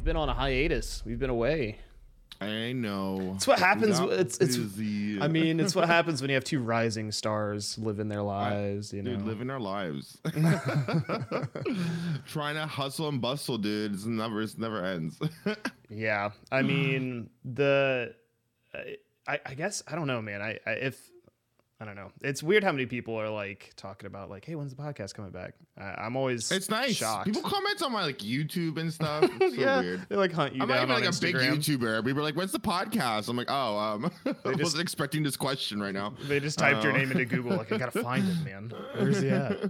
we've been on a hiatus. We've been away. I know. It's what happens. It's it's. busy. I mean, it's what happens when you have two rising stars living their lives. You know, Dude, living our lives. Trying to hustle and bustle, dude. It's never, it never ends. Yeah, I mean the, I, I guess I don't know, man. I, I if I don't know, it's weird how many people are like talking about like, hey, when's the podcast coming back? I, I'm always it's nice. shocked. People comment on my like YouTube and stuff. It's so yeah, weird. they like hunt you I'm not down even on like a big YouTuber. People are like, "When's the podcast?" I'm like, "Oh, um, I just- wasn't expecting this question right now." They just typed your Oh. name into Google. Like, I gotta find him, man. Where's he at?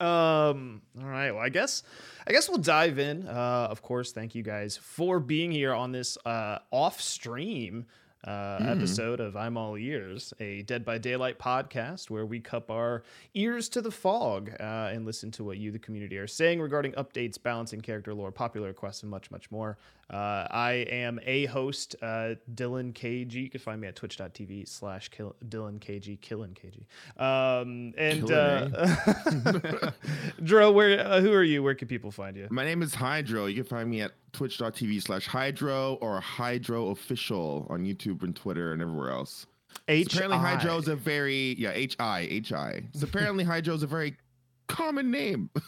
Um. All right. Well, I guess I guess we'll dive in. Uh, of course, thank you guys for being here on this uh, off stream uh, episode of I'm All Ears, a Dead by Daylight podcast where we cup our ears to the fog uh, and listen to what you, the community, are saying regarding updates, balancing character lore, popular requests, and much, much more. Uh, I am a host, uh, Dylan KG. You can find me at twitch.tv slash Dylan KG, killing KG. Um, and uh, Dro, where, uh, who are you? Where can people find you? My name is Hydro. You can find me at twitch.tv slash Hydro or Hydro Official on YouTube and Twitter and everywhere else. H. apparently Hydro is a very yeah, H I H I. So apparently Hydro is a very common name.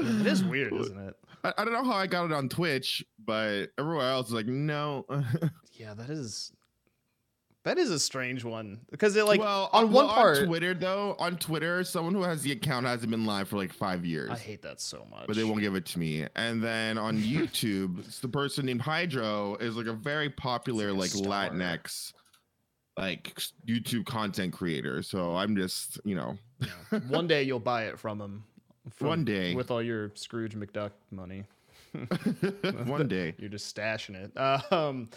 It is weird, isn't it? I, I don't know how I got it on Twitch, but everywhere else is like no. Yeah, that is that is a strange one because it like well, on one well, part. on Twitter though, on Twitter, someone who has the account hasn't been live for like five years. I hate that so much. but they won't give it to me. And then on YouTube, the person named Hydro is like a very popular like like. Latinx like YouTube content creator. So I'm just, you know, Yeah. One day you'll buy it from him. from- One day. with all your Scrooge McDuck money. one day. You're just stashing it. Um,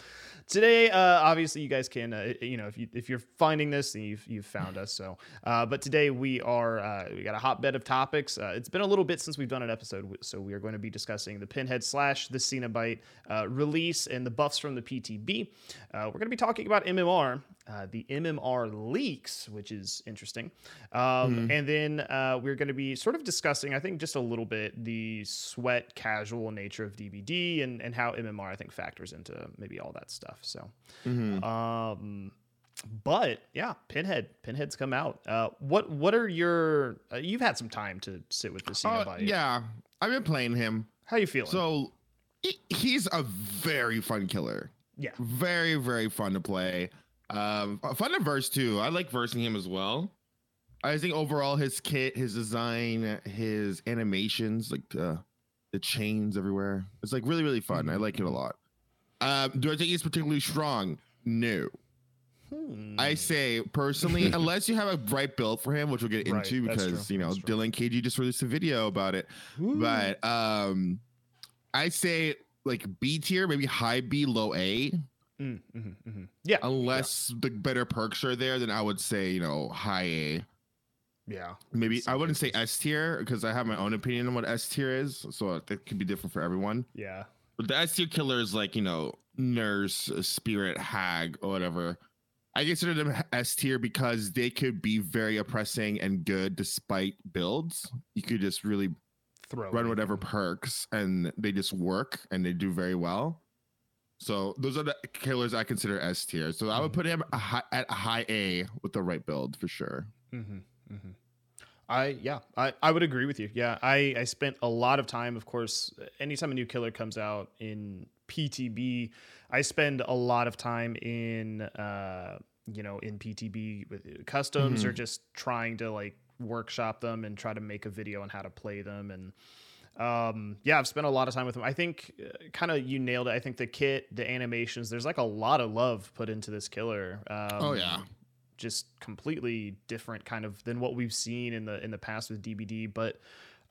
today, uh, obviously, you guys can, uh, you know, if you if you're finding this, then you've you've found us. So, uh, but today we are uh, we got a hotbed of topics. Uh, it's been a little bit since we've done an episode, so we are going to be discussing the Pinhead slash the Cenobite uh, release and the buffs from the PTB. Uh, we're going to be talking about MMR, uh, the MMR leaks, which is interesting, um, and then uh, we're going to be sort of discussing, I think, just a little bit the sweat casual nature of DBD and and how MMR I think factors into maybe all that stuff. So, Mhm. um, but yeah, Pinhead, Pinhead's come out. Uh, what what are your? Uh, you've had some time to sit with the Oh, Cenobite. yeah. I've been playing him. How you feeling? So he's a very fun killer. yeah, Very, very fun to play. Um, fun to verse too. I like versing him as well. I think overall his kit, his design, his animations, like the the chains everywhere, it's like really, really fun. I like it a lot. Um, do I think he's particularly strong? No. Hmm. I say personally, unless you have a right build for him, which we'll get Right, into because you know. Dylan KG just released a video about it. Ooh. But um, I say like B tier, maybe high B, low A. Mm, mhm, mhm. yeah, Unless the better perks are there, then I would say you know high A. yeah. Maybe I wouldn't say. S tier because I have my own opinion on what S tier is, so that could be different for everyone. Yeah. But the S tier killer is like you know nurse, spirit, hag, or whatever. I consider them S tier because they could be very oppressing and good despite builds. You could just really Throw run it. whatever perks and they just work and they do very well. So those are the killers I consider S tier. So I would put him a hi- at a high A with the right build for sure. Mm-hmm, mm-hmm. I yeah, I, I would agree with you. Yeah, I I spent a lot of time. Of course, anytime a new killer comes out in PTB, I spend a lot of time in uh you know in PTB with customs or just trying to like workshop them and try to make a video on how to play them and um yeah i've spent a lot of time with them i think uh, kind of you nailed it. I think the kit the animations there's like a lot of love put into this killer. Um, Oh, yeah. just completely different kind of than what we've seen in the in the past with dbd but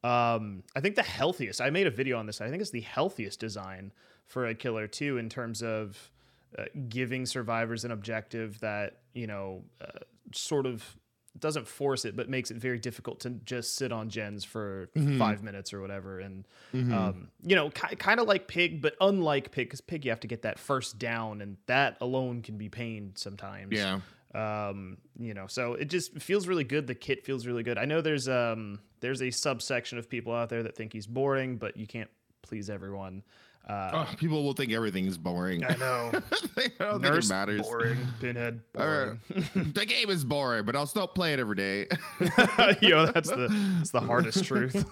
um i think the healthiest i made a video on this i think it's the healthiest design for a killer too in terms of uh, giving survivors an objective that you know uh, sort of doesn't force it but makes it very difficult to just sit on gens for five minutes or whatever. And um, you know ki- kind of like pig but unlike pig because pig you have to get that first down and that alone can be pain sometimes. Yeah. um you know so it just feels really good. The kit feels really good. I know there's um there's a subsection of people out there that think he's boring but you can't please everyone. Uh, oh, people will think everything is boring. I know. I don't Nurse, think it matters. Boring. Pinhead. Boring. the game is boring, but I'll still play it every day. Yo, that's the that's the hardest truth.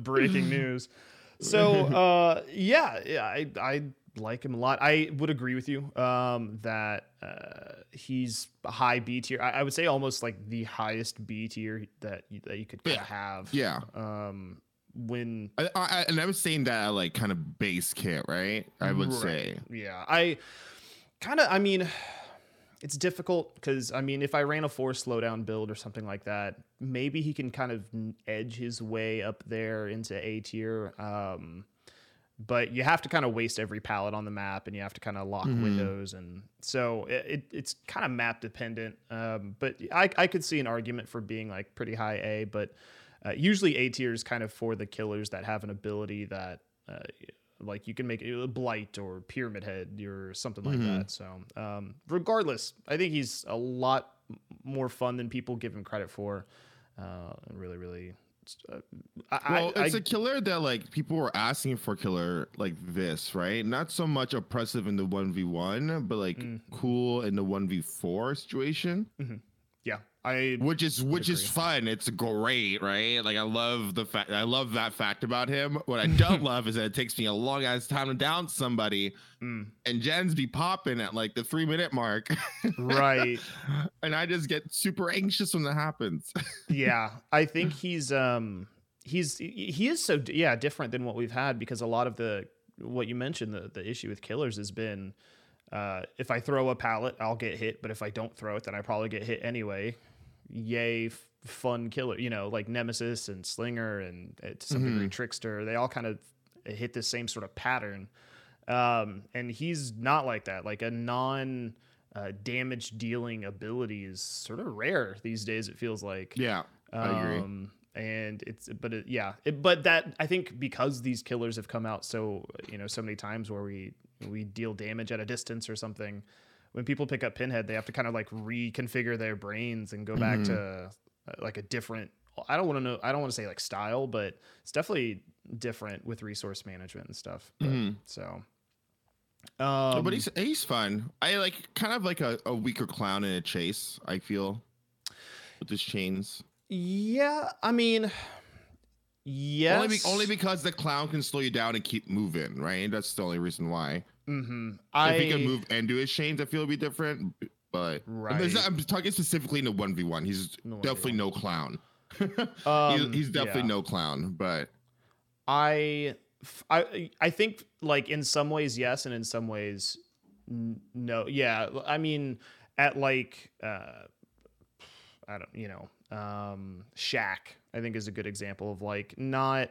Breaking news. So uh, yeah, yeah, I I like him a lot. I would agree with you um, that uh, he's high B tier. I, I, would say almost like the highest B tier that you, that you could yeah. have. Yeah. Um, when I, I, and I was saying that like kind of base kit, right? I would right. say. Yeah, I kind of. I mean, it's difficult because I mean, if I ran a four slowdown build or something like that, maybe he can kind of edge his way up there into A tier. Um, but you have to kind of waste every pallet on the map and you have to kind of lock mm-hmm. windows and so it, it it's kind of map dependent um, but I, I could see an argument for being like pretty high a but uh, usually A tier is kind of for the killers that have an ability that, uh, like you can make a blight or pyramid head or something like mm-hmm. that. So, um, regardless, I think he's a lot more fun than people give him credit for. Uh, really, really. Uh, I, well, it's I, a killer that like people were asking for killer like this, right? Not so much oppressive in the one v one, but like mm-hmm. cool in the one v four situation. Mm-hmm. Yeah, I which is which is fun. It's great, right? Like I love the fact I love that fact about him. What I don't love is that it takes me a long ass time to down somebody, mm. and gens be popping at like the three minute mark, right? and I just get super anxious when that happens. yeah, I think he's um he's he is so yeah different than what we've had because a lot of the what you mentioned the the issue with killers has been uh, if I throw a pallet, I'll get hit, but if I don't throw it, then I probably get hit anyway. Yay, f- fun killer! You know, like Nemesis and Slinger and uh, to some mm-hmm. degree Trickster. They all kind of hit the same sort of pattern. Um, and he's not like that. Like a non uh, damage dealing ability is sort of rare these days. It feels like. Yeah, I agree. Um, and it's but it, yeah it, but that i think because these killers have come out so you know so many times where we we deal damage at a distance or something when people pick up pinhead they have to kind of like reconfigure their brains and go back mm-hmm. to uh, like a different i don't want to know i don't want to say like style but it's definitely different with resource management and stuff but, mm-hmm. so um, but he's he's fun. I like kind of like a, a weaker clown in a chase. I feel with his chains. Yeah, I mean, yes. Only, be, only because the clown can slow you down and keep moving, right? That's the only reason why. Mm-hmm. I, if he can move and do his chains, I feel it'd be different. But right. I'm talking specifically in the one v one. He's no definitely no clown. um, he's, he's, definitely yeah. no clown. But I, I, I think like in some ways yes, and in some ways no. Yeah, I mean at like. uh I don't, you know, um, shack, I think is a good example of like not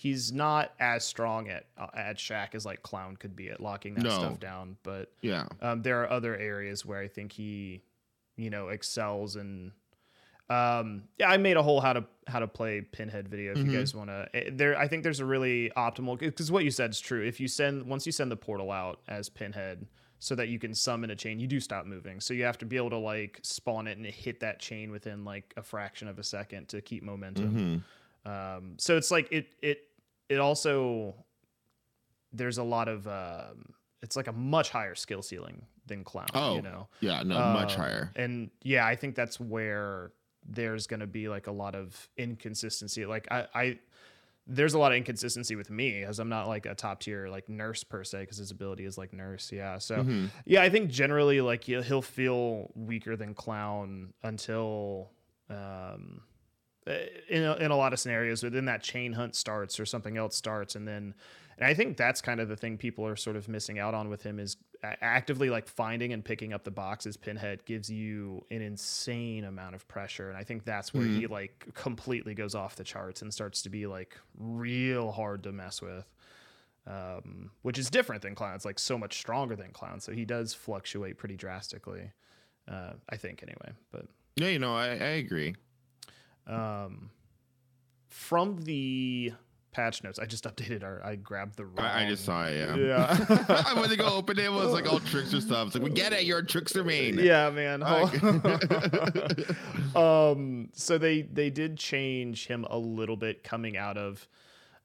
he's not as strong at uh, at shack as like Clown could be at locking that no. stuff down. But yeah, um, there are other areas where I think he, you know, excels and. Um, yeah, I made a whole how to how to play Pinhead video. If mm-hmm. you guys want to, eh, there, I think there's a really optimal because what you said is true. If you send once you send the portal out as Pinhead, so that you can summon a chain, you do stop moving. So you have to be able to like spawn it and hit that chain within like a fraction of a second to keep momentum. Mm-hmm. Um, so it's like it it it also there's a lot of um, it's like a much higher skill ceiling than clown. Oh, you know, yeah, no, uh, much higher. And yeah, I think that's where there's going to be like a lot of inconsistency. Like I, I there's a lot of inconsistency with me as I'm not like a top tier like nurse per se because his ability is like nurse. Yeah. So mm-hmm. yeah, I think generally like he'll, he'll feel weaker than clown until um in a, in a lot of scenarios within that chain hunt starts or something else starts and then and I think that's kind of the thing people are sort of missing out on with him is actively like finding and picking up the boxes pinhead gives you an insane amount of pressure and i think that's where mm-hmm. he like completely goes off the charts and starts to be like real hard to mess with um, which is different than clowns like so much stronger than clowns so he does fluctuate pretty drastically uh, i think anyway but yeah you know i, I agree um, from the patch notes. I just updated our. I grabbed the. Wrong, I, I just saw it. Yeah. Yeah. I went to go open it. It was like all trickster stuff. It's like we get it. You're a trickster main. Yeah, man. um. So they they did change him a little bit coming out of.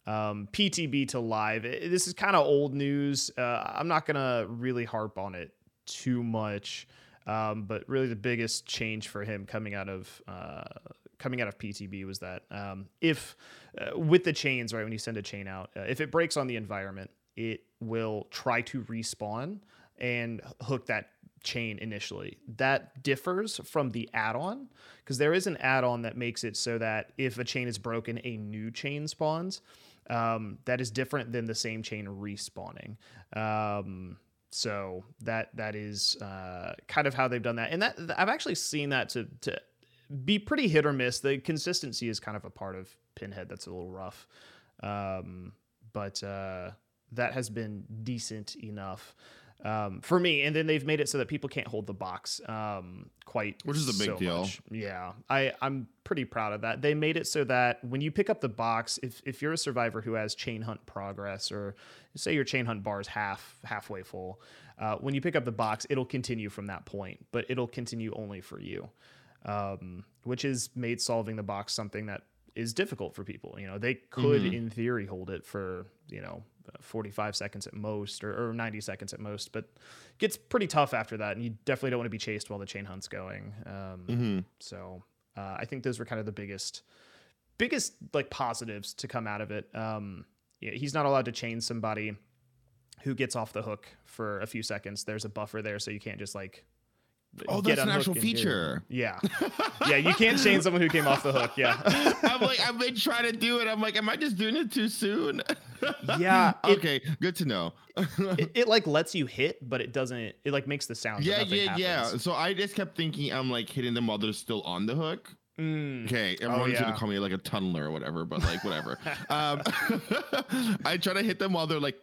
Um, PTB to live. This is kind of old news. Uh, I'm not gonna really harp on it too much, um, but really the biggest change for him coming out of uh, coming out of PTB was that um, if uh, with the chains, right, when you send a chain out, uh, if it breaks on the environment, it will try to respawn and hook that chain initially. That differs from the add-on because there is an add-on that makes it so that if a chain is broken, a new chain spawns. Um, that is different than the same chain respawning. Um, so that that is uh, kind of how they've done that, and that I've actually seen that to to be pretty hit or miss. The consistency is kind of a part of Pinhead that's a little rough, um, but uh, that has been decent enough um, for me. And then they've made it so that people can't hold the box um, quite, which is a big so deal. Much. Yeah, I I'm pretty proud of that. They made it so that when you pick up the box, if if you're a survivor who has chain hunt progress, or say your chain hunt bar is half halfway full, uh, when you pick up the box, it'll continue from that point, but it'll continue only for you. Um, which has made solving the box something that is difficult for people. You know, they could, mm-hmm. in theory, hold it for you know 45 seconds at most or, or 90 seconds at most, but it gets pretty tough after that. And you definitely don't want to be chased while the chain hunt's going. Um, mm-hmm. So uh, I think those were kind of the biggest, biggest like positives to come out of it. Um, yeah, he's not allowed to chain somebody who gets off the hook for a few seconds. There's a buffer there, so you can't just like Oh, that's an actual feature. Yeah, yeah. You can't chain someone who came off the hook. Yeah. I'm like, I've been trying to do it. I'm like, am I just doing it too soon? yeah. It, okay. Good to know. it, it, like lets you hit, but it doesn't. It like makes the sound. Yeah, yeah, happens. yeah. So I just kept thinking I'm like hitting them while they're still on the hook. Mm. Okay, everyone's oh, yeah. gonna call me like a tunneler or whatever, but like whatever. um, I try to hit them while they're like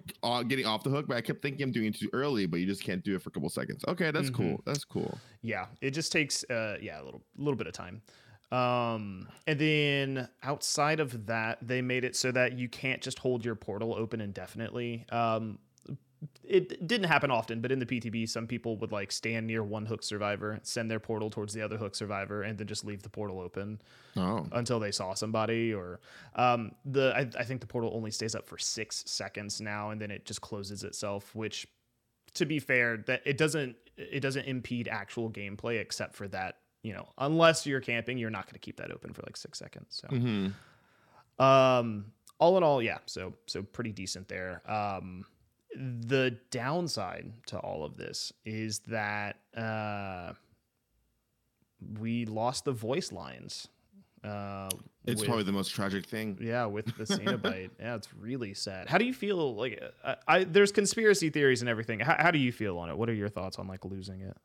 getting off the hook, but I kept thinking I'm doing it too early, but you just can't do it for a couple seconds. Okay, that's mm-hmm. cool. That's cool. Yeah, it just takes uh, yeah a little little bit of time. Um, and then outside of that, they made it so that you can't just hold your portal open indefinitely. Um, it didn't happen often, but in the PTB, some people would like stand near one hook survivor, send their portal towards the other hook survivor, and then just leave the portal open oh. until they saw somebody. Or um, the I, I think the portal only stays up for six seconds now, and then it just closes itself. Which, to be fair, that it doesn't it doesn't impede actual gameplay except for that. You know, unless you're camping, you're not going to keep that open for like six seconds. So, mm-hmm. um, all in all, yeah. So so pretty decent there. Um the downside to all of this is that uh, we lost the voice lines. Uh, it's with, probably the most tragic thing. Yeah, with the Cenobite. yeah, it's really sad. How do you feel? Like, I, I there's conspiracy theories and everything. How, how, do you feel on it? What are your thoughts on like losing it?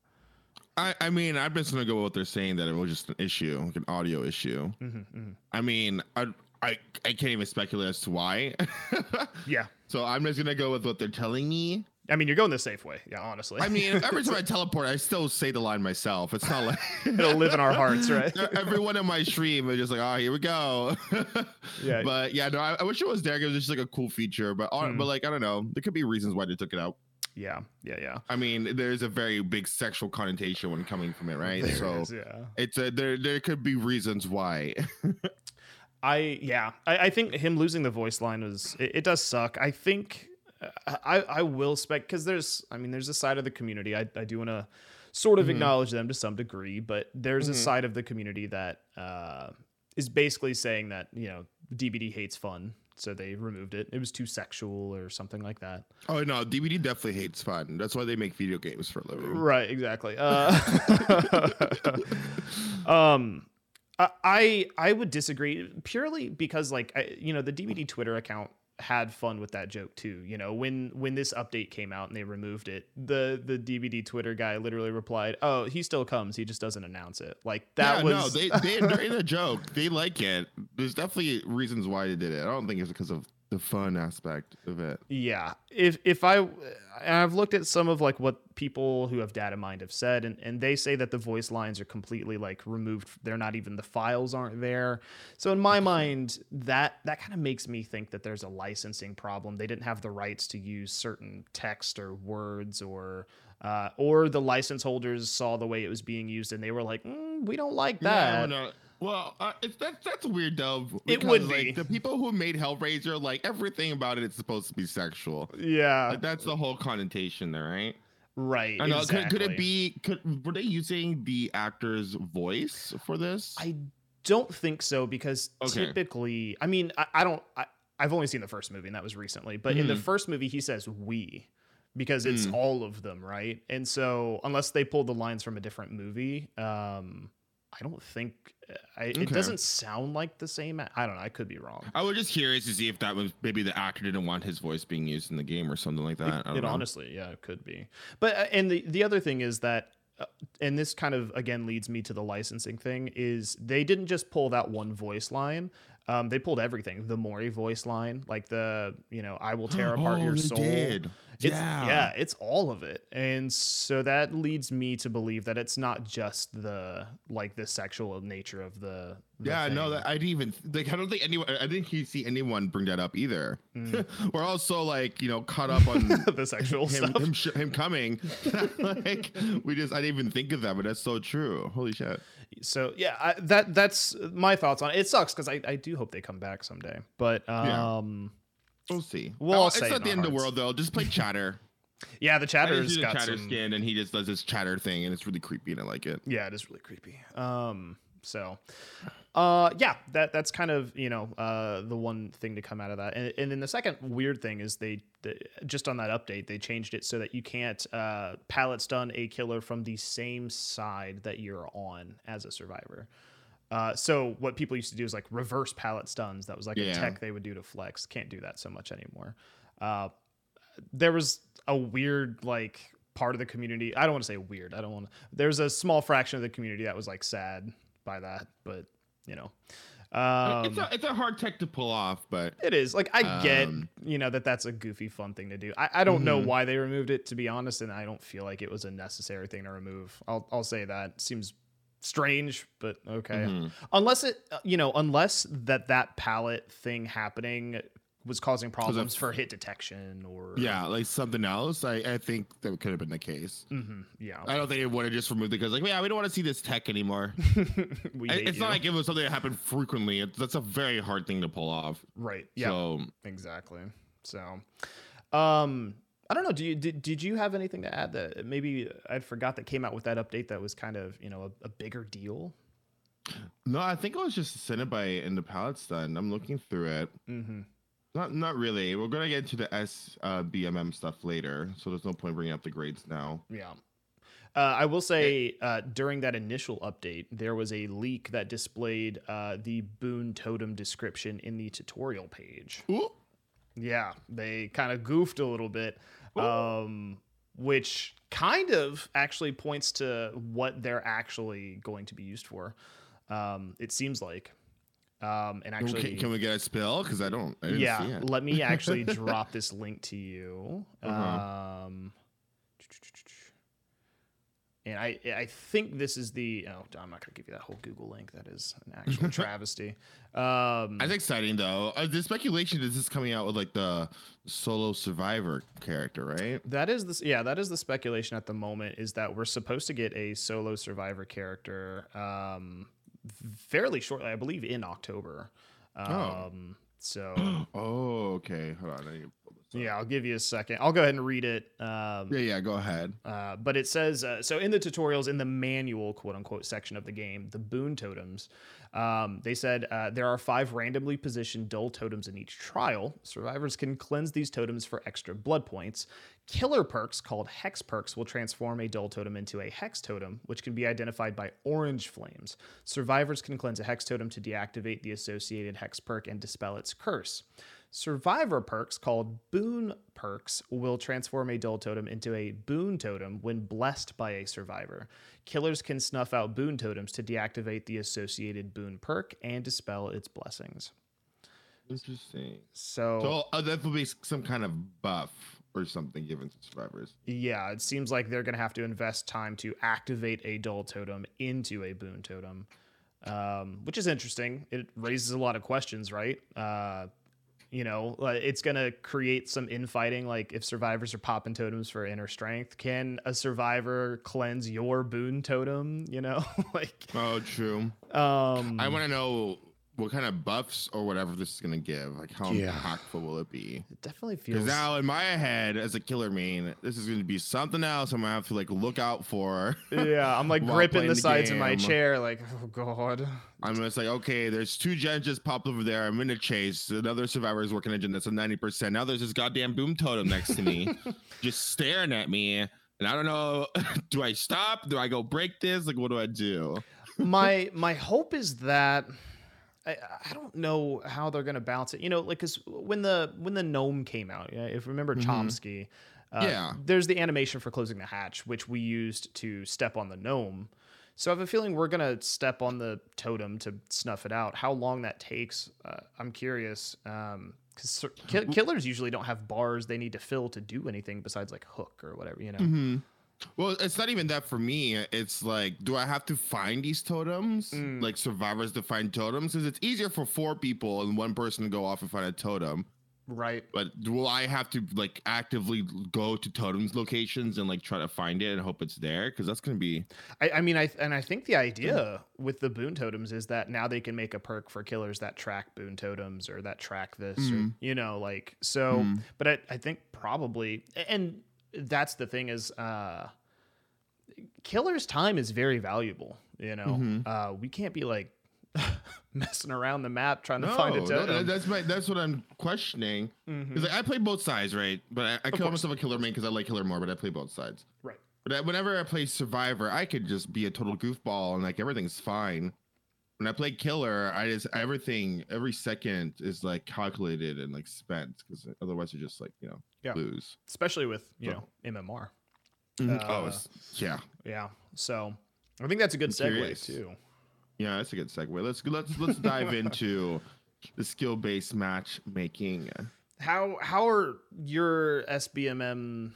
I, I mean, I'm just gonna go with what they're saying that it was just an issue, like an audio issue. Mm-hmm, mm-hmm. I mean, I, I I can't even speculate as to why. yeah. So I'm just gonna go with what they're telling me. I mean, you're going the safe way. Yeah, honestly. I mean, every time I teleport, I still say the line myself. It's not like it'll live in our hearts, right? Everyone in my stream is just like, oh, here we go. yeah. But yeah, no, I, I, wish it was there. It was just like a cool feature, but mm. but like I don't know, there could be reasons why they took it out. Yeah, yeah, yeah. I mean, there's a very big sexual connotation when coming from it, right? There so is, yeah. it's a there. There could be reasons why. I yeah, I, I, think him losing the voice line was it, it does suck. I think I I will spec because there's I mean there's a side of the community I I do want to sort of mm-hmm. acknowledge them to some degree, but there's mm-hmm. a side of the community that uh, is basically saying that you know DBD hates fun, so they removed it. It was too sexual or something like that. Oh no, DBD definitely hates fun. That's why they make video games for a living. Right, exactly. Uh, um I I would disagree purely because like I, you know the DBD Twitter account had fun with that joke too. You know when when this update came out and they removed it, the the DBD Twitter guy literally replied, "Oh, he still comes. He just doesn't announce it." Like that yeah, was no, they they they're in a joke. They like it. There's definitely reasons why they did it. I don't think it's because of the fun aspect of it. Yeah. If if I I've looked at some of like what people who have data mined have said and, and they say that the voice lines are completely like removed. They're not even the files aren't there. So in my mind, that that kind of makes me think that there's a licensing problem. They didn't have the rights to use certain text or words or uh, or the license holders saw the way it was being used and they were like, mm, we don't like that. Yeah, Well, uh, it's that's that's weird though. It would because, be. like the people who made Hellraiser, like everything about it, it's supposed to be sexual. Yeah, Like, that's the whole connotation there, right? right. I know. Could, could it be? Could were they using the actor's voice for this? I don't think so because Okay. typically, I mean, I, I don't. I, I've only seen the first movie, and that was recently. But in the Mhm. first movie, he says "we" because it's Mm. all of them, right? And so, unless they pulled the lines from a different movie, um, I don't think I, it doesn't sound like the same. I don't know. I could be wrong. I was just curious to see if that was maybe the actor didn't want his voice being used in the game or something like that. I It, don't it honestly, yeah, it could be. But uh, and the the other thing is that, uh, and this kind of again leads me to the licensing thing is they didn't just pull that one voice line. Um, they pulled everything. The Mori voice line, like the you know, I will tear apart Oh, your soul. did. It's, Yeah. yeah, it's all of it, and so that leads me to believe that it's not just the like the sexual nature of the. the Yeah, no, that I didn't even like. I don't think anyone. I didn't see anyone bring that up either. Mm. We're also like you know caught up on the sexual him stuff. him, sh- him coming. like we just I didn't even think of that, but that's so true. Holy shit. so yeah I, that that's my thoughts on it it sucks because I, I do hope they come back someday but Yeah. Um, We'll see. We'll Oh, it's not in the end of the world though. Just play chatter. yeah, the I just chatter's do got chatter some skin, and he just does this chatter thing, and it's really creepy, and I like it. yeah it is really creepy um so uh yeah that that's kind of you know uh the one thing to come out of that and, and then the second weird thing is they, they just on that update they changed it so that you can't uh pallet stun a killer from the same side that you're on as a survivor uh, so what people used to do is like reverse pallet stuns. That was like a tech they would do to flex. Can't do that so much anymore. Uh, there was a weird like part of the community. I don't want to say weird. I don't want to. There's a small fraction of the community that was like sad by that, but you know, um, it's a it's a hard tech to pull off, but it is like I get Um, you know that that's a goofy fun thing to do. I, I don't know Mhm. why they removed it to be honest, and I don't feel like it was a necessary thing to remove. I'll I'll say that seems strange, but okay. Mhm. Unless it uh, you know unless that that pallet thing happening was causing problems for hit detection or yeah, like something else. I I think that could have been the case. Mhm, yeah I don't think it would have just removed it because like yeah, we don't want to see this tech anymore. it's you. not like it was something that happened frequently. It, that's a very hard thing to pull off. right yeah So exactly so um I don't know. Do you did, did you have anything to add that maybe I forgot that came out with that update that was kind of you know a, a bigger deal? no, I think I was just Cenobite and the pallet stun. I'm looking through it. Mm-hmm. Not not really. We're gonna get into the S uh, BMM stuff later, so there's no point bringing up the grades now. Yeah. Uh, I will say uh, during that initial update, there was a leak that displayed uh, the Boon Totem description in the tutorial page. Ooh. Yeah, they kind of goofed a little bit, um, which kind of actually points to what they're actually going to be used for. Um, it seems like. Um, and actually, can, can we get a spill? Because I don't. I yeah, it. let me actually drop this link to you. Uh-huh. Um, and I I think this is the oh I'm not gonna give you that whole Google link. That is an actual travesty. Um, That's exciting though. Uh, the speculation is this coming out with like the solo survivor character, right? that is this yeah that is the speculation at the moment is that we're supposed to get a solo survivor character um, fairly shortly. I believe in October. Um, So oh, okay. Hold on. I need to pull this up. yeah, I'll give you a second. I'll go ahead and read it. Um, Yeah, yeah. Go ahead. Uh, but it says uh, so in the tutorials in the manual quote unquote section of the game the boon totems um, they said uh, there are five randomly positioned dull totems in each trial survivors can cleanse these totems for extra blood points killer perks called hex perks will transform a dull totem into a hex totem which can be identified by orange flames survivors can cleanse a hex totem to deactivate the associated hex perk and dispel its curse Survivor perks called boon perks will transform a dull totem into a boon totem when blessed by a survivor. Killers can snuff out boon totems to deactivate the associated boon perk and dispel its blessings. Interesting. So, So uh, that will be some kind of buff or something given to survivors. yeah, it seems like they're going to have to invest time to activate a dull totem into a boon totem, um, which is interesting. It raises a lot of questions, right? Uh, You know, it's gonna create some infighting. Like if survivors are popping totems for inner strength, can a survivor cleanse your boon totem? You know, like Oh, true. um, I want to know what kind of buffs or whatever this is gonna give. Like, how Yeah. impactful will it be? it definitely Because feels. now in my head, as a killer main, this is gonna be something else. I'm gonna have to like look out for. yeah, I'm like gripping the the sides of my chair, like oh god. I'm just like, okay, there's two gens just popped over there. I'm in a chase. Another survivor is working a gen that's a 90%. Now there's this goddamn boon totem next to me, just staring at me. And I don't know, do I stop? Do I go break this? Like, what do I do? my my hope is that I, I don't know how they're gonna balance it. You know, like because when the when the gnome came out, yeah, if you remember Mhm. Chomsky, uh, Yeah. there's the animation for closing the hatch, which we used to step on the gnome. So I have a feeling we're gonna step on the totem to snuff it out. How long that takes, uh, I'm curious. Um, because ki- killers usually don't have bars they need to fill to do anything besides like hook or whatever, you know. Mm-hmm. Well, it's not even that for me. It's like, do I have to find these totems? Mm. Like survivors to find totems? Because it's easier for four people and one person to go off and find a totem. Right. But will I have to like actively go to totems locations and like try to find it and hope it's there? Because that's gonna be I, I mean, I and I think the idea with the boon totems is that now they can make a perk for killers that track boon totems or that track this, or Mhm. you know, like so. Mm. But I, I think probably, and that's the thing is, uh, killers' time is very valuable. You know, Mhm. uh, we can't be like messing around the map trying to find a that- that's my that's what I'm questioning. Because like, I play both sides, right? But I, I call myself a killer main because I like killer more, but I play both sides. Right. But I, whenever I play Survivor, I could just be a total goofball and like everything's fine. When I play Killer, I just everything every second is like calculated and like spent because otherwise you just like you know Yeah. lose. Especially with you So- know MMR. oh, Uh, it's, yeah, Yeah. So I think that's a good I'm segue curious. too. yeah, that's a good segue. Let's let's let's dive into the skill based matchmaking. How how are your SBMM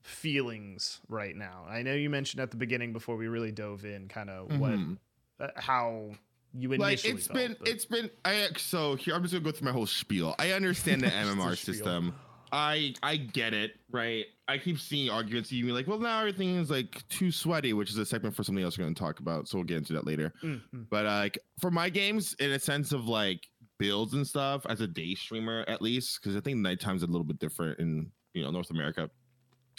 feelings right now? I know you mentioned at the beginning before we really dove in, kind of Mhm. what uh, how you initially like it's felt, been but- it's been I so here I'm just gonna go through my whole spiel. I understand the MMR spiel. system. I I get it, right? I keep seeing arguments you mean like, well now everything is like too sweaty, which is a segment for something else we're gonna talk about. So we'll get into that later. Mm, mm. But uh, like for my games, in a sense of like builds and stuff, as a day streamer at least, because I think nighttime's a little bit different in you know North America.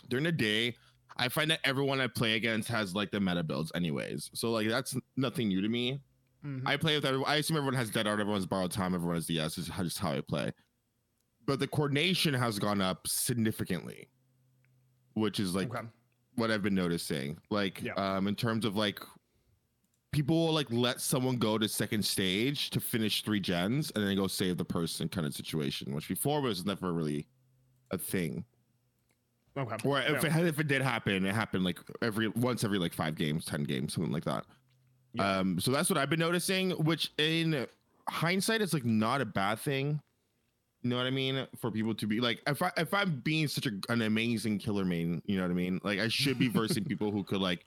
During the day, I find that everyone I play against has like the meta builds anyways. So like that's nothing new to me. Mhm. I play with everyone. I assume everyone has Dead Hard, everyone's borrowed time, everyone has DS. Is how- just how I play. But the coordination has gone up significantly, which is like Okay. what I've been noticing. Like, Yeah. um, in terms of like, people will like let someone go to second stage to finish three gens and then go save the person kind of situation, which before was never really a thing. Okay. Or if Yeah. it had, if it did happen, it happened like every once every like five games, ten games, something like that. Yeah. Um, so that's what I've been noticing, which in hindsight is like not a bad thing. You know what I mean? For people to be like, if I if I'm being such a, an amazing killer main, you know what I mean? Like I should be versing people who could like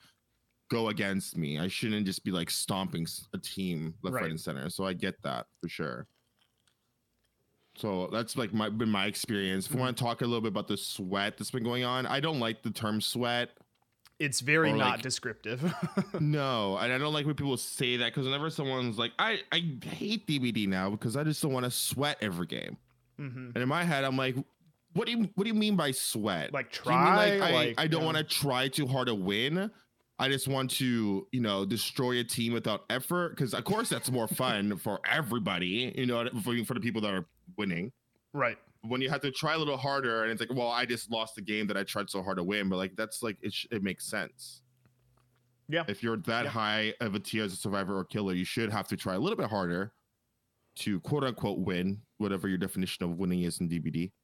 go against me. I shouldn't just be like stomping a team left, right, Right. and center. So I get that for sure. So that's like my been my experience. If we want to talk a little bit about the sweat that's been going on, I don't like the term sweat. It's very not like- descriptive. No, and I don't like when people say that because whenever someone's like, I I hate DBD now because I just don't want to sweat every game. Mhm. And in my head, I'm like, what do you what do you mean by sweat? Like Do you mean, try, I, like, I don't yeah. want to try too hard to win. I just want to, you know, destroy a team without effort because, of course, that's more fun for everybody. You know, for for the people that are winning. Right. When you have to try a little harder, and it's like, well, I just lost the game that I tried so hard to win. But like, that's like it. Sh- it makes sense. Yeah. If you're that Yeah. high of a tier as a survivor or killer, you should have to try a little bit harder to quote unquote win, whatever your definition of winning is in DBD.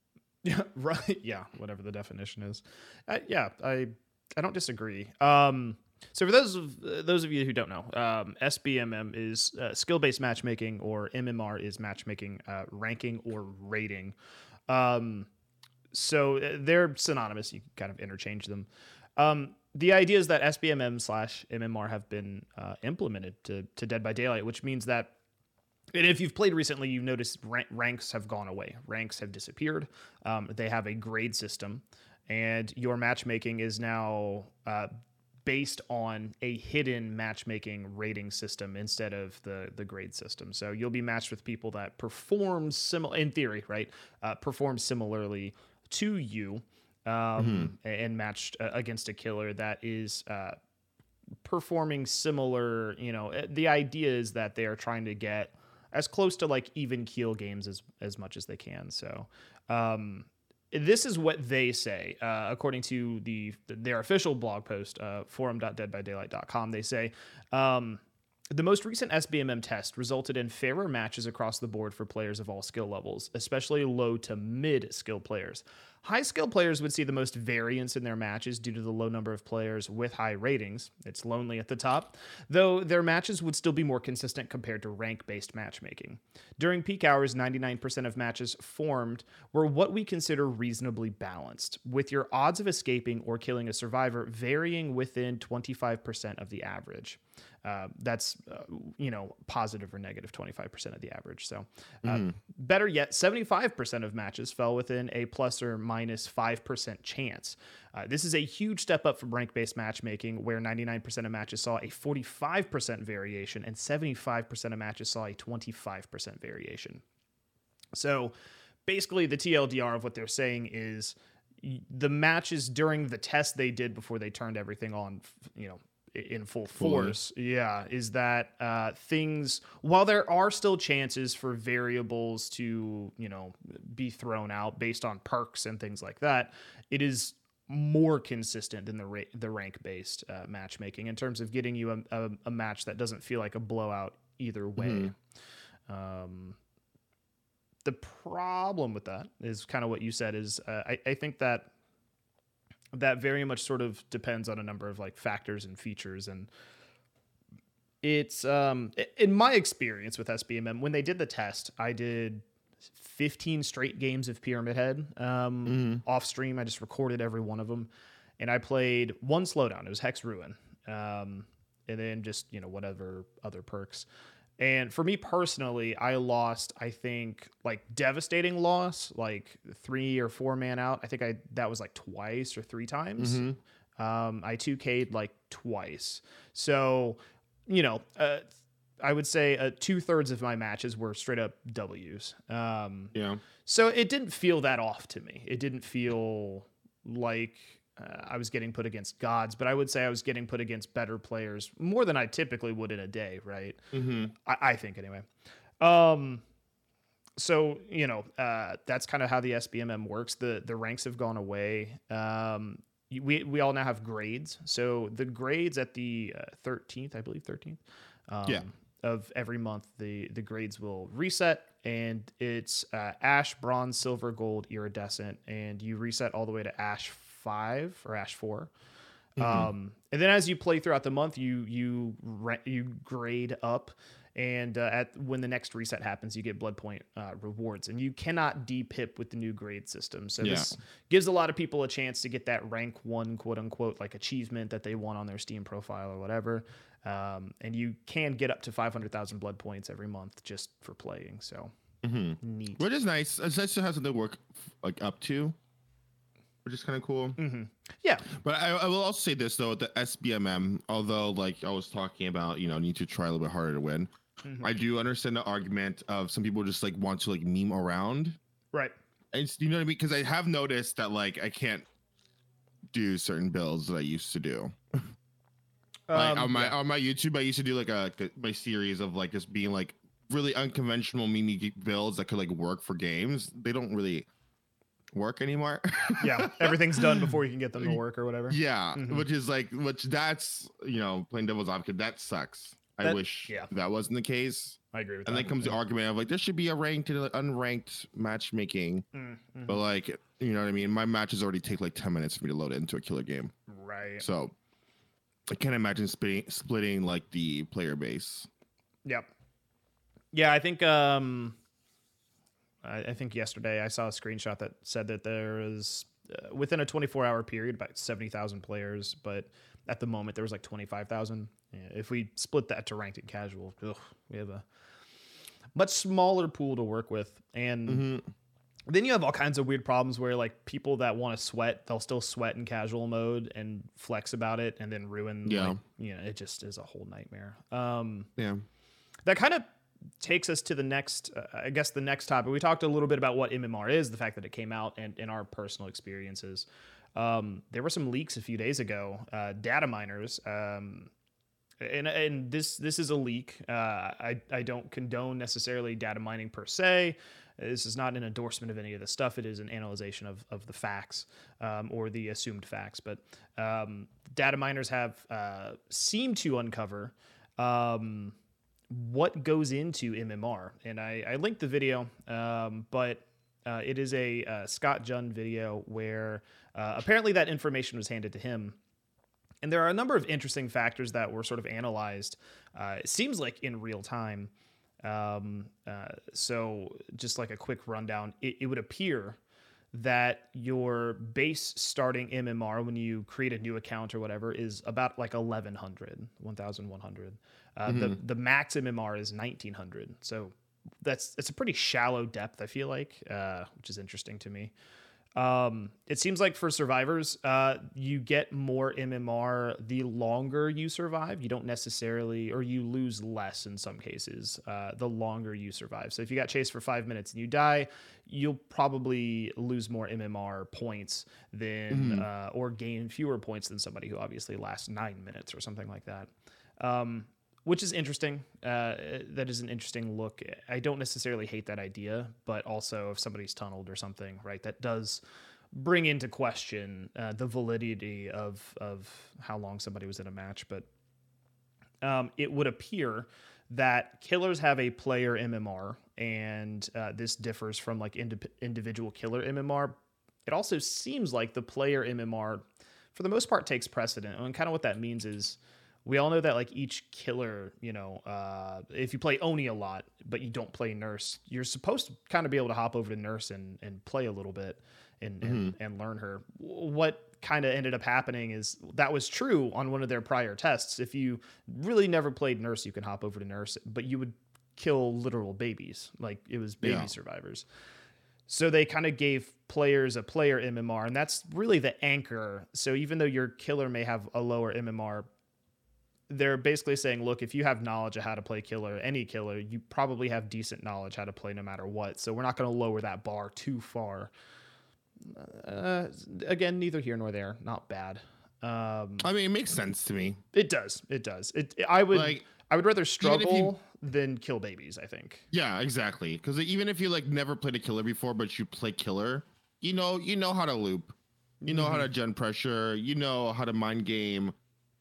Yeah, right. Yeah, whatever the definition is. Uh, yeah, I I don't disagree. Um, so for those of uh, those of you who don't know, um, SBMM is uh, skill based matchmaking, or MMR is matchmaking, uh, ranking or rating. Um, so uh, they're synonymous. You can kind of interchange them. Um, the idea is that SBMM slash MMR have been uh, implemented to, to Dead by Daylight, which means that And if you've played recently, you've noticed ranks have gone away. Ranks have disappeared. Um, they have a grade system, and your matchmaking is now uh, based on a hidden matchmaking rating system instead of the the grade system. So you'll be matched with people that perform similar, in theory, right? Uh, perform similarly to you, um, mm-hmm. and matched uh, against a killer that is uh, performing similar. You know, uh, the idea is that they are trying to get as close to like even keel games as as much as they can. So. Um, this is what they say, uh, according to the their official blog post, uh, forum.deadbydaylight.com. They say um, the most recent SBMM test resulted in fairer matches across the board for players of all skill levels, especially low to mid skill players. High skill players would see the most variance in their matches due to the low number of players with high ratings. It's lonely at the top, though their matches would still be more consistent compared to rank based matchmaking. During peak hours, 99% of matches formed were what we consider reasonably balanced, with your odds of escaping or killing a survivor varying within 25% of the average. Uh, that's uh, you know positive or negative 25% of the average so uh, mm. better yet 75% of matches fell within a plus or minus 5% chance. Uh, this is a huge step up from rank-based matchmaking where 99% of matches saw a 45% variation and 75% of matches saw a 25% variation. So basically the tldr of what they're saying is the matches during the test they did before they turned everything on you know in full force. Yeah, is that uh, things while there are still chances for variables to you know be thrown out based on perks and things like that, it is more consistent than the ra- the rank based uh, matchmaking in terms of getting you a, a, a, match that doesn't feel like a blowout either way. Mm-hmm. Um, the problem with that is kind of what you said is uh, I, I think that that very much sort of depends on a number of like factors and features and it's um in my experience with SBMM when they did the test I did 15 straight games of Pyramid Head um mm-hmm. off stream. I just recorded every one of them and I played one slowdown. It was Hex Ruin um and then just you know whatever other perks and for me personally, I lost, I think, like devastating loss, like three or four man out. I think I that was like twice or three times. Mm-hmm. Um, I 2K'd like twice. So, you know, uh, I would say uh, two thirds of my matches were straight up W's. Um, yeah. So it didn't feel that off to me. It didn't feel like uh, I was getting put against gods, but I would say I was getting put against better players more than I typically would in a day, right? Mm-hmm. I, I, think anyway. Um, so you know uh, that's kind of how the SBMM works. The the ranks have gone away. Um, we we all now have grades. So the grades at the uh, thirteenth, I believe thirteenth. Um, yeah. Of every month, the the grades will reset, and it's uh, ash, bronze, silver, gold, iridescent, and you reset all the way to ash five or Ash 4 mm-hmm. Um, and then as you play throughout the month, you you you grade up, and uh, at when the next reset happens, you get blood point uh, rewards, and you cannot depip with the new grade system. So yeah. this gives a lot of people a chance to get that rank one quote unquote like achievement that they want on their Steam profile or whatever. Um, and you can get up to 500,000 blood points every month just for playing. So mm-hmm. neat. Which is nice. It's nice to have something to work like up to which is kind of cool. Mm-hmm. Yeah, but I, I, will also say this though: at the SBMM, although like I was talking about, you know, need to try a little bit harder to win. Mm-hmm. I do understand the argument of some people just like want to like meme around, right? And you know what I mean? Because I have noticed that like I can't do certain builds that I used to do. like um, on my yeah. on my YouTube, I used to do like a my series of like just being like really unconventional meme builds that could like work for games. They don't really work anymore. yeah, everything's done before you can get them to work or whatever. Yeah, mm-hmm. which is like, which that's you know, playing devil's advocate. That sucks. That, I wish yeah. that wasn't the case. I agree with and that. then comes the argument of like there should be a ranked and unranked matchmaking, mm-hmm. but like you know what I mean. My matches already take like ten minutes for me to load it into a killer game. Right. So I can't imagine splitting splitting like the player base. Yep. Yeah, I think um I, I think yesterday I saw a screenshot that said that there is uh, within a 24 hour period about 70,000 players, but at the moment there was like 25,000. Yeah, if we split that to ranked and casual, ugh, we have a much smaller pool to work with, and Mhm. then you have all kinds of weird problems where like people that want to sweat, they'll still sweat in casual mode and flex about it, and then ruin. Yeah. like, you know, it just is a whole nightmare. Um, Yeah. that kind of takes us to the next uh, i guess the next topic. We talked a little bit about what mmr is the fact that it came out and in our personal experiences. Um, there were some leaks a few days ago uh, data miners um, and, and this this is a leak. Uh, I, I don't condone necessarily data mining per se. This is not an endorsement of any of the stuff. It is an analyzation of, of the facts um, or the assumed facts. But um, data miners have uh, seemed to uncover um, what goes into MMR. And I, I linked the video, um, but uh, it is a uh, Scott Jund video where uh, apparently that information was handed to him. And there are a number of interesting factors that were sort of analyzed, uh, it seems like in real time. Um, uh, so, just like a quick rundown, it, it would appear that your base starting MMR when you create a new account or whatever is about like 1100, 1100. Uh, the the max MMR is 1900. So that's it's a pretty shallow depth I feel like, uh, which is interesting to me. Um, it seems like for survivors, uh, you get more MMR the longer you survive. You don't necessarily, or you lose less in some cases, uh, the longer you survive. So if you got chased for five minutes and you die, you'll probably lose more MMR points than, uh, or gain fewer points than somebody who obviously lasts nine minutes or something like that. Um, which is interesting. Uh, that is an interesting look. I don't necessarily hate that idea, but also if somebody's tunneled or something, right, that does bring into question uh, the validity of of how long somebody was in a match. But um, it would appear that killers have a player MMR, and uh, this differs from like indi- individual killer MMR. It also seems like the player MMR, for the most part, takes precedent. And kind of what that means is we all know that like each killer, you know, uh, if you play Oni a lot, but you don't play Nurse, you're supposed to kind of be able to hop over to Nurse and, and play a little bit and, and, and learn her. What kind of ended up happening is that was true on one of their prior tests. If you really never played Nurse, you can hop over to Nurse, but you would kill literal babies. Like it was baby Yeah. survivors. So they kind of gave players a player MMR, and that's really the anchor. So even though your killer may have a lower MMR, they're basically saying, look, if you have knowledge of how to play killer, any killer, you probably have decent knowledge how to play no matter what. So we're not going to lower that bar too far. Uh, again, neither here nor there. Not bad. Um, I mean, it makes sense to me. it does. It does. It. I would. Like, I would rather if you- struggle than kill babies. I think. yeah, exactly. Because even if you like never played a killer before, but you play killer, you know, you know how to loop, you know how Mm-hmm. to gen pressure, you know how to mind game.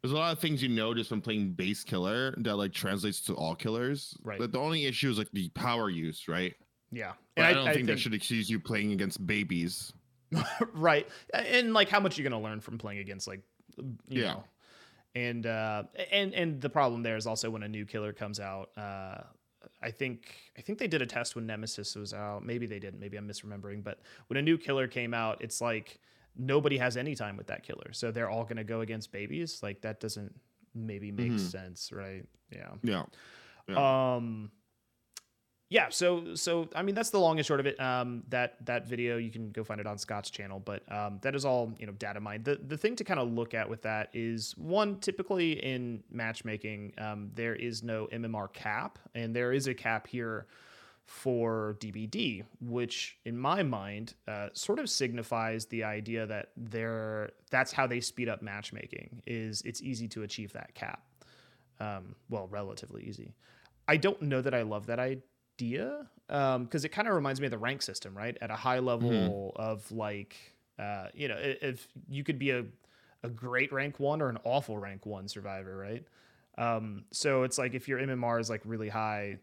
There's a lot of things you notice from playing base killer that like translates to all killers. Right. But the only issue is like the power use, right? Yeah. But I, don't think, that should excuse you playing against babies. right and like how much you're gonna learn from playing against like you Yeah. know and uh and and the problem there is also when a new killer comes out uh I think I think they did a test when Nemesis was out. Maybe they didn't. Maybe I'm misremembering. But when a new killer came out, it's like nobody has any time with that killer, so they're all going to go against babies. Like that doesn't maybe make Mhm. sense, right? Yeah. Yeah. Yeah. Um yeah, so so I mean that's the long and short of it. Um that that video you can go find it on Scott's channel, but um that is all, you know, data mined. The the thing to kind of look at with that is one typically in matchmaking, um there is no MMR cap and there is a cap here for DBD, which in my mind uh, sort of signifies the idea that they're that's how they speed up matchmaking is it's easy to achieve that cap um, well, relatively easy. I don't know that I love that idea because it kind of reminds me of the rank system, right? At a high level of like, uh, you know, if you could be a, a great rank one or an awful rank one survivor, right? Um, so it's like if your MMR is like really high,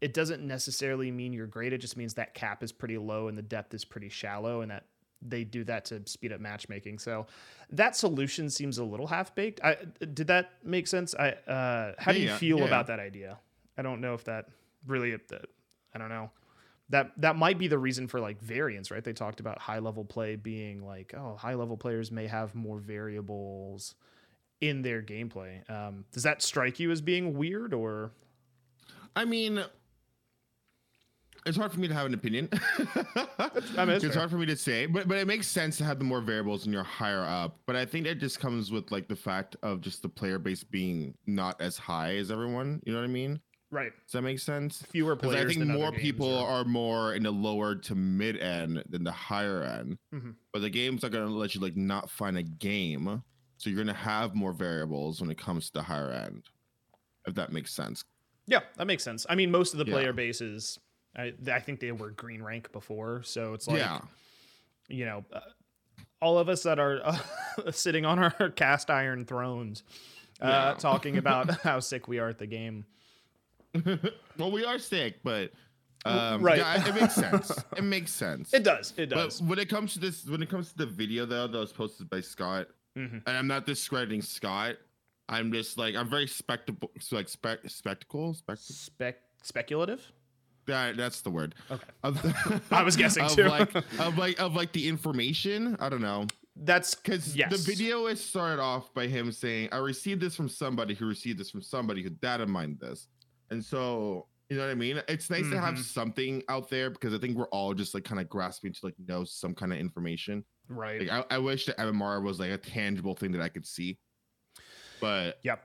it doesn't necessarily mean you're great. It just means that cap is pretty low and the depth is pretty shallow, and that they do that to speed up matchmaking. So that solution seems a little half baked. I did that make sense? I uh, how do you feel yeah. about that idea? I don't know if that really. That, I don't know. That that might be the reason for like variance, right? They talked about high level play being like, oh, high level players may have more variables in their gameplay. Um, does that strike you as being weird or? I mean, it's hard for me to have an opinion. It's fair. hard for me to say, but but it makes sense to have the more variables when you're higher up. But I think that just comes with like the fact of just the player base being not as high as everyone. You know what I mean? right. Does that make sense? Fewer players. I think more games people are more in the lower to mid end than the higher end. Mhm. But the game's not gonna let you like not find a game, so you're gonna have more variables when it comes to the higher end. If that makes sense. Yeah, that makes sense. I mean, most of the Yeah. player bases, I, I think they were green rank before, so it's like, yeah. you know, uh, all of us that are uh, sitting on our cast iron thrones, uh, Yeah. talking about how sick we are at the game. well, we are sick, but um, right. yeah, it makes sense. it makes sense. It does. It But does. when it comes to this, when it comes to the video though, that was posted by Scott, Mhm. and I'm not discrediting Scott. I'm just like I'm very spectacle, so like spec, spectacle, spectacle. Spec speculative. That that's the word. Okay. Of, I was guessing of too. like of like of like the information. I don't know That's because Yes. the video is started off by him saying, "I received this from somebody who received this from somebody who data mined this," and so you know what I mean. It's nice to have Mhm. something out there because I think we're all just like kind of grasping to like know some kind of information. right. Like I, I wish that MMR was like a tangible thing that I could see, but yep.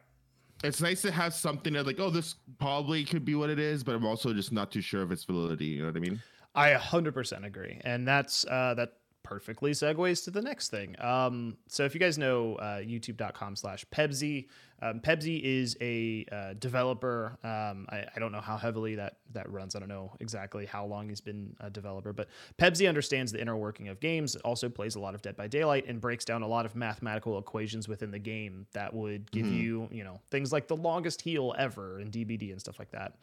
it's nice to have something that like, oh, this probably could be what it is, but I'm also just not too sure of its validity. You know what I mean? I 100% agree. And that's uh, that perfectly segues to the next thing. Um, so if you guys know uh, youtube.com slash Pebsy, um, Pebsy is a uh, developer. Um, I, I don't know how heavily that, that runs. I don't know exactly how long he's been a developer, but Pebsy understands the inner working of games, It also plays a lot of Dead by Daylight, and breaks down a lot of mathematical equations within the game that would give Mhm. you, you know, things like the longest heal ever in DBD and stuff like that.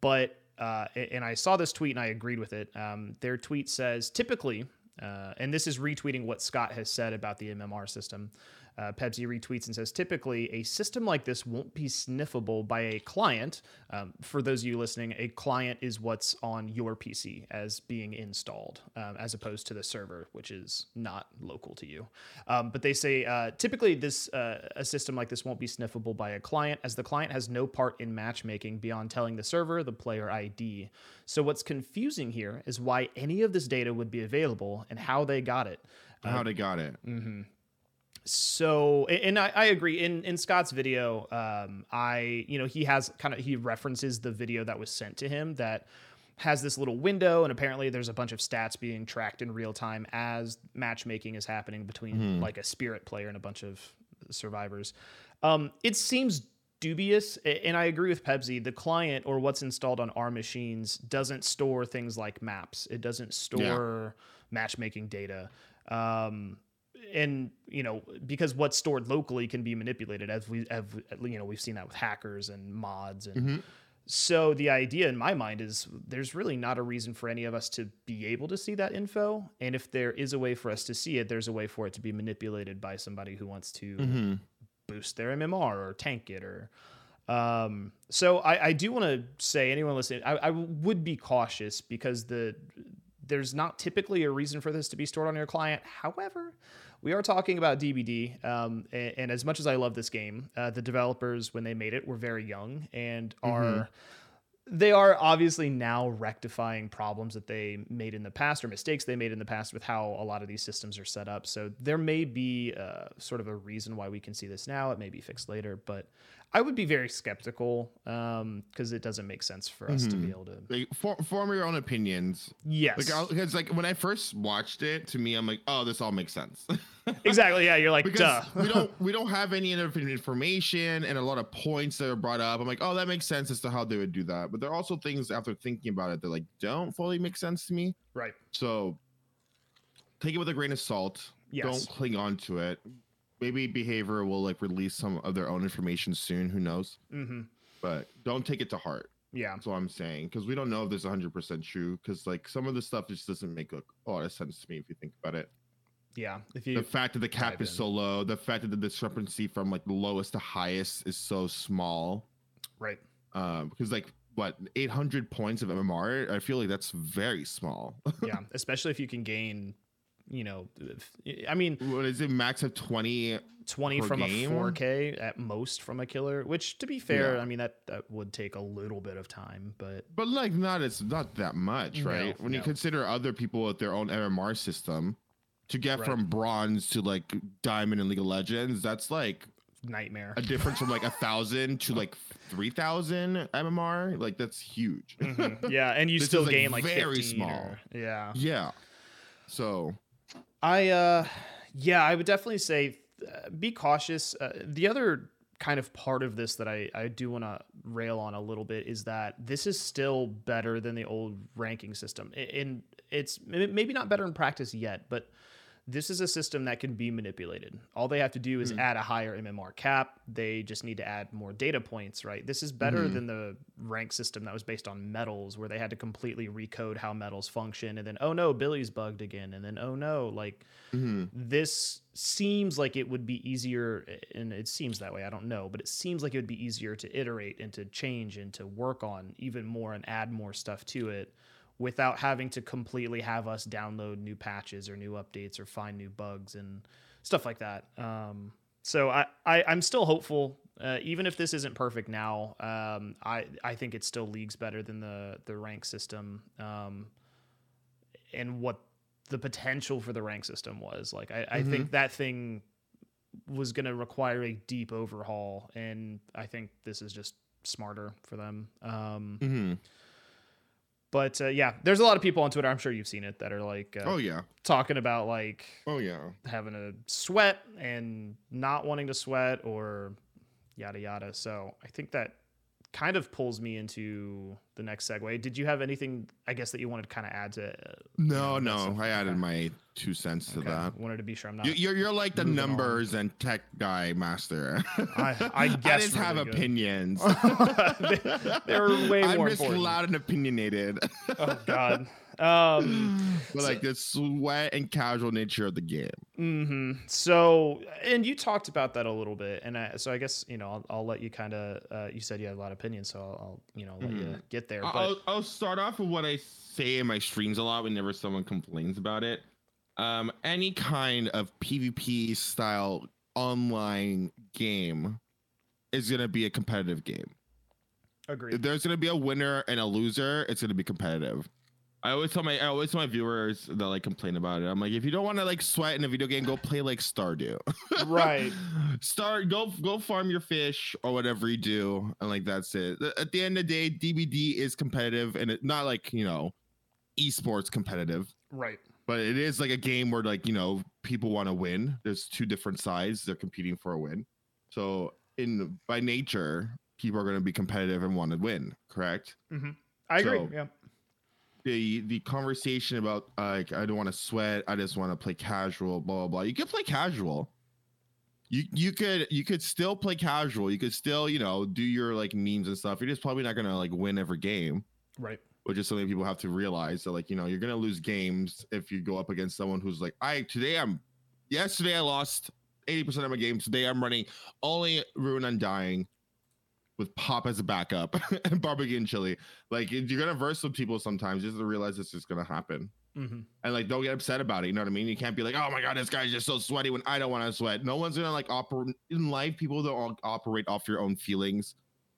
But uh, and I saw this tweet and I agreed with it. Um, their tweet says typically, uh, and this is retweeting what Scott has said about the MMR system. Uh, Pepsi retweets and says typically a system like this won't be sniffable by a client. Um, for those of you listening, a client is what's on your PC as being installed, um, as opposed to the server, which is not local to you. Um, but they say uh, typically this uh, a system like this won't be sniffable by a client, as the client has no part in matchmaking beyond telling the server the player ID. So what's confusing here is why any of this data would be available and how they got it. How they got it? Mm-hmm. So, and I, I agree. In in Scott's video, um, I you know he has kind of he references the video that was sent to him that has this little window, and apparently there's a bunch of stats being tracked in real time as matchmaking is happening between like a spirit player and a bunch of survivors. Um, it seems dubious, and I agree with Pepsi. The client or what's installed on our machines doesn't store things like maps. It doesn't store matchmaking data. Um, and you know because what's stored locally can be manipulated as we have you know we've seen that with hackers and mods and Mhm. so the idea in my mind is there's really not a reason for any of us to be able to see that info and if there is a way for us to see it there's a way for it to be manipulated by somebody who wants to Mm-hmm. boost their mmr or tank it or um so i i do want to say anyone listening I, I would be cautious because the there's not typically a reason for this to be stored on your client however we are talking about dbd um, and, and as much as i love this game uh, the developers when they made it were very young and are they are obviously now rectifying problems that they made in the past or mistakes they made in the past with how a lot of these systems are set up. So there may be uh, sort of a reason why we can see this now. It may be fixed later, but I would be very skeptical um, because it doesn't make sense for us to be mm-hmm. able to. Like, for, form your own opinions. Yes, Like, because like when I first watched it, to me, I'm like, oh, this all makes sense. exactly. Yeah, you're like, because duh. we don't we don't have any other information and a lot of points that are brought up. I'm like, oh, that makes sense as to how they would do that. But there are also things after thinking about it that like don't fully make sense to me. right. So take it with a grain of salt. Yes. Don't cling on to it. Maybe behavior will like release some of their own information soon. Who knows? hmm But don't take it to heart. Yeah. That's what I'm saying. Because we don't know if this is 100% true. Because like some of the stuff just doesn't make a, a lot of sense to me if you think about it. Yeah. If you the fact that the cap is in. so low, the fact that the discrepancy from like the lowest to highest is so small. Right. Um, because like what 800 points of MMR, I feel like that's very small. Yeah. Especially if you can gain, you know, I mean, what is it? Max of twenty 20 from game? a 4K at most from a killer, which to be fair, Yeah. I mean that that would take a little bit of time, but But like not it's not that much, No, right? when you consider other people with their own MMR system, to get Right. from bronze to like diamond in League of Legends, that's like nightmare. a difference from like a thousand to like three thousand MMR. Like that's huge. Mhm. Yeah, and you still like, gain like very small. or- yeah. yeah. So I uh yeah, I would definitely say uh, be cautious. Uh, the other kind of part of this that I I do want to rail on a little bit is that this is still better than the old ranking system. And it's maybe not better in practice yet, but this is a system that can be manipulated. All they have to do is Hmm. add a higher MMR cap. They just need to add more data points, right? This is better Mhm. than the rank system that was based on medals, where they had to completely recode how medals function. And then, oh no, Billy's bugged again. And then, oh no, like mhm. this seems like it would be easier. And it seems that way. I don't know, but it seems like it would be easier to iterate and to change and to work on even more and add more stuff to it without having to completely have us download new patches or new updates or find new bugs and stuff like that. Um, so I, I I'm still hopeful, uh, even if this isn't perfect now. Um, I I think it still leagues better than the the rank system. Um, and what the potential for the rank system was like. I, I think that thing was going to require a deep overhaul, and I think this is just smarter for them. Um, Mhm. But uh, yeah, there's a lot of people on Twitter. I'm sure you've seen it that are like uh, Oh yeah. talking about like Oh yeah. having a sweat and not wanting to sweat or yada yada. So I think that kind of pulls me into the next segue. Did you have anything, I guess, that you wanted to kind of add to? uh, No, you know, no. I added my two cents to Okay. that. Wanted to be sure I'm not. You- You're you're like the moving on. numbers and tech guy master. I- I guess I just have good. opinions. They- they're way more I'm just important. loud and opinionated. oh God. Um, but like the sweat and casual nature of the game. hmm So, and you talked about that a little bit, and I, so I guess you know I'll, I'll let you kind of. Uh, you said you had a lot of opinions, so I'll, I'll you know let you Mhm. get there. But I'll, I'll start off with what I say in my streams a lot whenever someone complains about it. Um, any kind of PvP style online game is gonna be a competitive game. agreed. If there's gonna be a winner and a loser, it's gonna be competitive. I always tell my I always tell my viewers that like complain about it. I'm like, if you don't want to like sweat in a video game, go play like Stardew. Right. Start go go farm your fish or whatever you do, and like that's it. At the end of the day, DBD is competitive, and it not like you know, esports competitive, Right. But it is like a game where like you know people want to win. There's two different sides; they're competing for a win. So in by nature, people are going to be competitive and want to win. Correct? Mm-hmm. I agree. Yeah. the the conversation about like I don't want to sweat, I just want to play casual, blah blah blah. You can play casual. You you could you could still play casual. You could still you know do your like memes and stuff. You're just probably not gonna like win every game, Right. Which is something people have to realize. that like you know you're gonna lose games if you go up against someone who's like I today I'm yesterday I lost eighty percent of my games. Today I'm running only Ruin Undying with Pop as a backup and barbecue and chili. Like you're gonna verse with people sometimes just to realize this is gonna happen. hmm And like don't get upset about it. You know what I mean? You can't be like, oh my god, this guy's just so sweaty when I don't want to sweat. No one's gonna like operate in life. People don't operate off your own feelings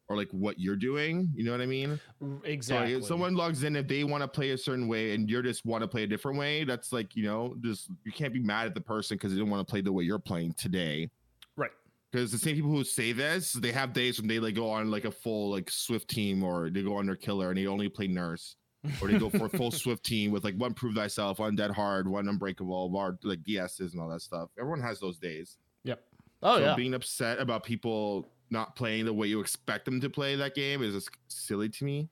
or like what you're doing. You know what I mean? So Exactly. like, if someone logs in if they want to play a certain way and you just want to play a different way, that's like, you know, just you can't be mad at the person because they don't want to play the way you're playing today. Right. Because the same people who say this, they have days when they like go on like a full like SWF team or they go on their killer and they only play nurse. Or they go for a full SWF team with like one prove thyself, one dead hard, one unbreakable, bar like DSs and all that stuff. Everyone has those days. Yep. Oh so yeah. being upset about people not playing the way you expect them to play that game is just silly to me.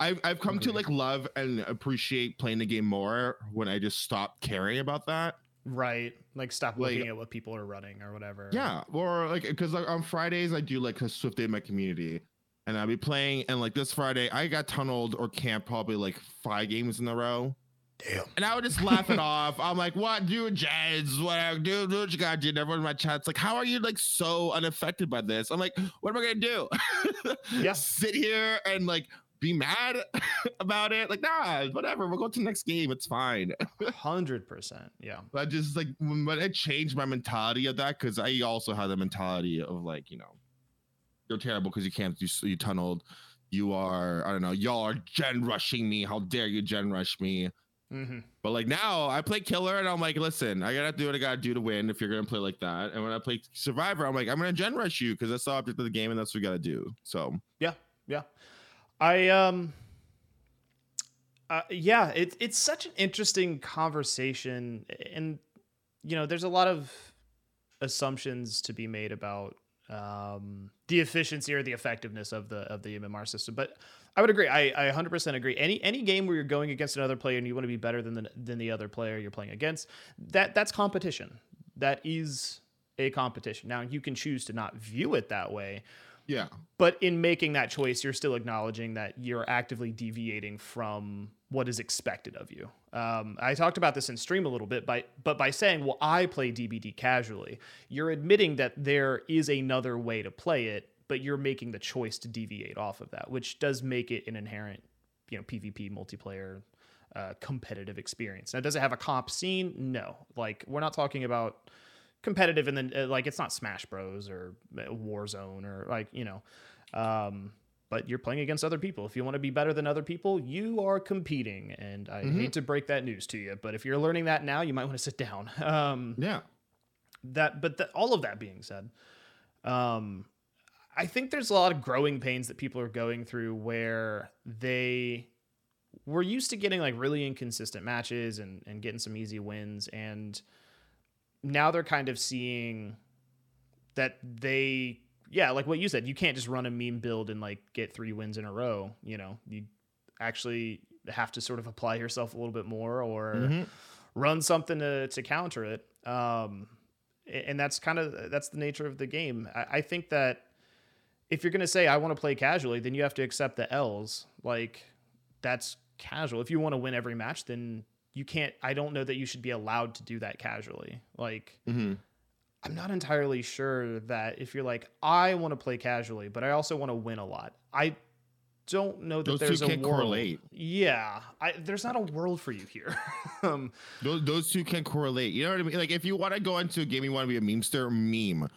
I've I've come to like love and appreciate playing the game more when I just stop caring about that. Right. Like stop Like- looking at what people are running or whatever. Yeah, or like because like on Fridays I do like a SWF Day in my community, and I'll be playing. And like this Friday, I got tunneled or camped probably like five games in a row. Damn. And I would just laugh it off. I'm like, what, dude, Jazz, whatever, do, do what you gotta do. And everyone in my chat's like, how are you like so unaffected by this? I'm like, what am I gonna do? Yeah. Sit here and like be mad about it. Like, nah, whatever. We'll go to the next game. It's fine. Hundred percent. Yeah. But just like when, when I changed my mentality of that, because I also had the mentality of like, you know, you're terrible because you can't do you tunneled. You are, I don't know, y'all are gen rushing me. How dare you gen rush me? Mm-hmm. But like now, I play killer, and I'm like, listen, I gotta do what I gotta do to win. If you're gonna play like that, and when I play survivor, I'm like, I'm gonna gen rush you because that's the object of the game, and that's what we gotta do. So yeah, yeah. I um, uh, yeah, it's it's such an interesting conversation, and you know, there's a lot of assumptions to be made about um, the efficiency or the effectiveness of the of the MMR system. But I would agree. I, I 100% agree. Any any game where you're going against another player and you want to be better than the than the other player you're playing against, that that's competition. That is a competition. Now you can choose to not view it that way. Yeah. But in making that choice, you're still acknowledging that you're actively deviating from what is expected of you. Um, I talked about this in stream a little bit, by, but by saying, well, I play DBD casually, you're admitting that there is another way to play it, but you're making the choice to deviate off of that, which does make it an inherent, you know, PvP multiplayer uh, competitive experience. Now, does it have a comp scene? No. Like, we're not talking about competitive and then uh, like it's not Smash Bros or uh, Warzone or like you know, um, but you're playing against other people. If you want to be better than other people, you are competing. And I mm-hmm. hate to break that news to you, but if you're learning that now, you might want to sit down. Um, yeah. That, but the, all of that being said, um, I think there's a lot of growing pains that people are going through where they were used to getting like really inconsistent matches and, and getting some easy wins and now they're kind of seeing that they yeah like what you said you can't just run a meme build and like get three wins in a row you know? You actually have to sort of apply yourself a little bit more or mm-hmm. run something to, to counter it. Um, and that's kind of that's the nature of the game. I, I think that if you're going to say i want to play casually then you have to accept the l's like that's casual if you want to win every match then you can't i don't know that you should be allowed to do that casually like mm-hmm. i'm not entirely sure that if you're like i want to play casually but i also want to win a lot i don't know that those there's two can't a world. correlate. Yeah, I, there's not a world for you here. um, those those two can correlate. You know what I mean? Like if you want to go into a game, you want to be a memester, meme,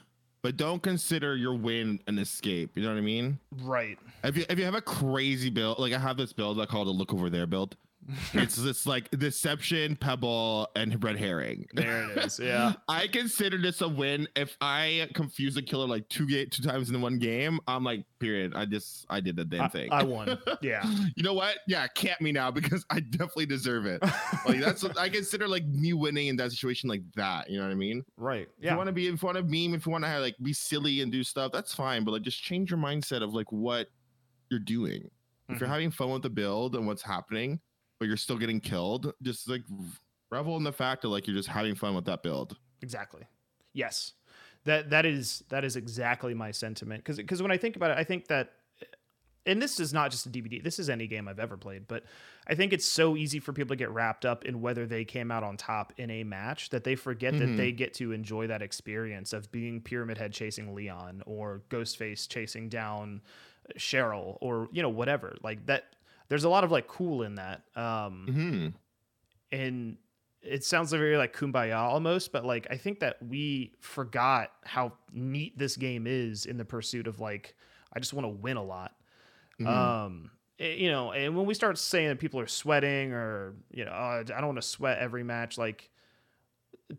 but don't consider your win an escape. You know what I mean? Right. If you if you have a crazy build, like I have this build I call it a look over there build it's this like deception, pebble, and red herring. There it is. Yeah. I consider this a win. If I confuse a killer like two ga- two times in one game, I'm like, period. I just I did the damn I, thing. I won. Yeah. you know what? Yeah, camp me now because I definitely deserve it. like that's what I consider like me winning in that situation like that. You know what I mean? Right. Yeah. If you want to be, if you want to meme, if you want to like be silly and do stuff, that's fine. But like, just change your mindset of like what you're doing. Mm-hmm. If you're mm-hmm. having fun with the build and what's happening, but you're still getting killed. Just like revel in the fact that like you're just having fun with that build. Exactly. Yes. That that is that is exactly my sentiment because because when I think about it, I think that and this is not just a DBD. This is any game I've ever played, but I think it's so easy for people to get wrapped up in whether they came out on top in a match that they forget mm-hmm. that they get to enjoy that experience of being Pyramid Head chasing Leon or Ghostface chasing down Cheryl or you know whatever. Like that there's a lot of like cool in that. Um, mm-hmm. and it sounds very like kumbaya almost, but like I think that we forgot how neat this game is in the pursuit of like I just want to win a lot. Mm-hmm. Um, it, eh, you know, and when we start saying that people are sweating or you know, oh, I don't want to sweat every match, like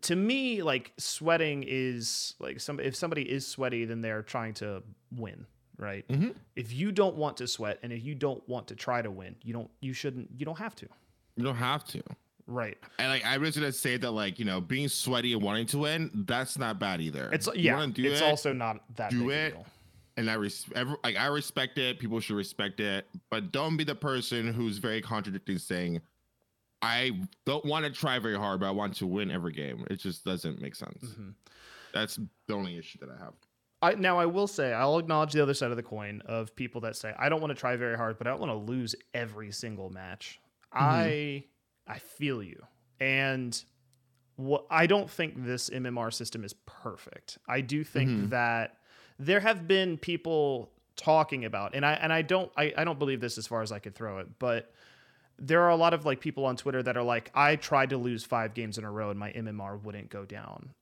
to me, like sweating is like some if somebody is sweaty, then they're trying to win right? Mm-hmm. If you don't want to sweat and if you don't want to try to win, you don't you shouldn't you don't have to. You don't have to. Right. And like I was gonna say that like, you know, being sweaty and wanting to win, that's not bad either. It's yeah, it's it, also not that do it. And I res- like I respect it. People should respect it, but don't be the person who's very contradicting, saying, "I don't want to try very hard, but I want to win every game." It just doesn't make sense. Mm-hmm. That's the only issue that I have. I, now I will say I'll acknowledge the other side of the coin of people that say I don't want to try very hard, but I don't want to lose every single match. Mm-hmm. I I feel you, and what I don't think this MMR system is perfect. I do think mm-hmm. that there have been people talking about, and I and I don't I, I don't believe this as far as I could throw it, but there are a lot of like people on Twitter that are like, I tried to lose five games in a row and my MMR wouldn't go down.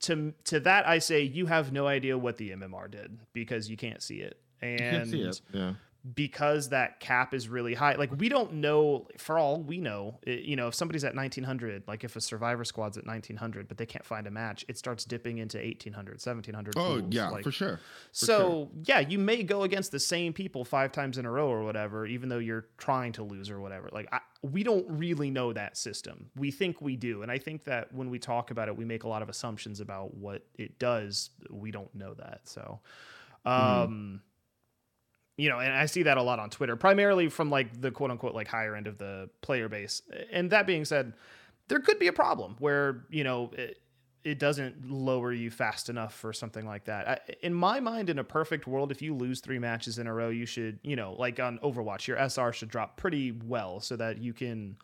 To to that I say you have no idea what the MMR did because you can't see it. And see it. Yeah. Because that cap is really high, like we don't know for all we know, it, you know, if somebody's at 1900, like if a survivor squad's at 1900 but they can't find a match, it starts dipping into 1800, 1700 Oh pools, yeah, like, for sure. For so yeah, you may go against the same people five times in a row or whatever, even though you're trying to lose or whatever. Like I, we don't really know that system. We think we do, and I think that when we talk about it, we make a lot of assumptions about what it does. We don't know that, so. Um, You know, and I see that a lot on Twitter, primarily from like the quote unquote like higher end of the player base. And that being said, there could be a problem where you know it, it doesn't lower you fast enough for something like that. I, in my mind, in a perfect world, if you lose three matches in a row, you should, you know, like on Overwatch, your SR should drop pretty well so that you can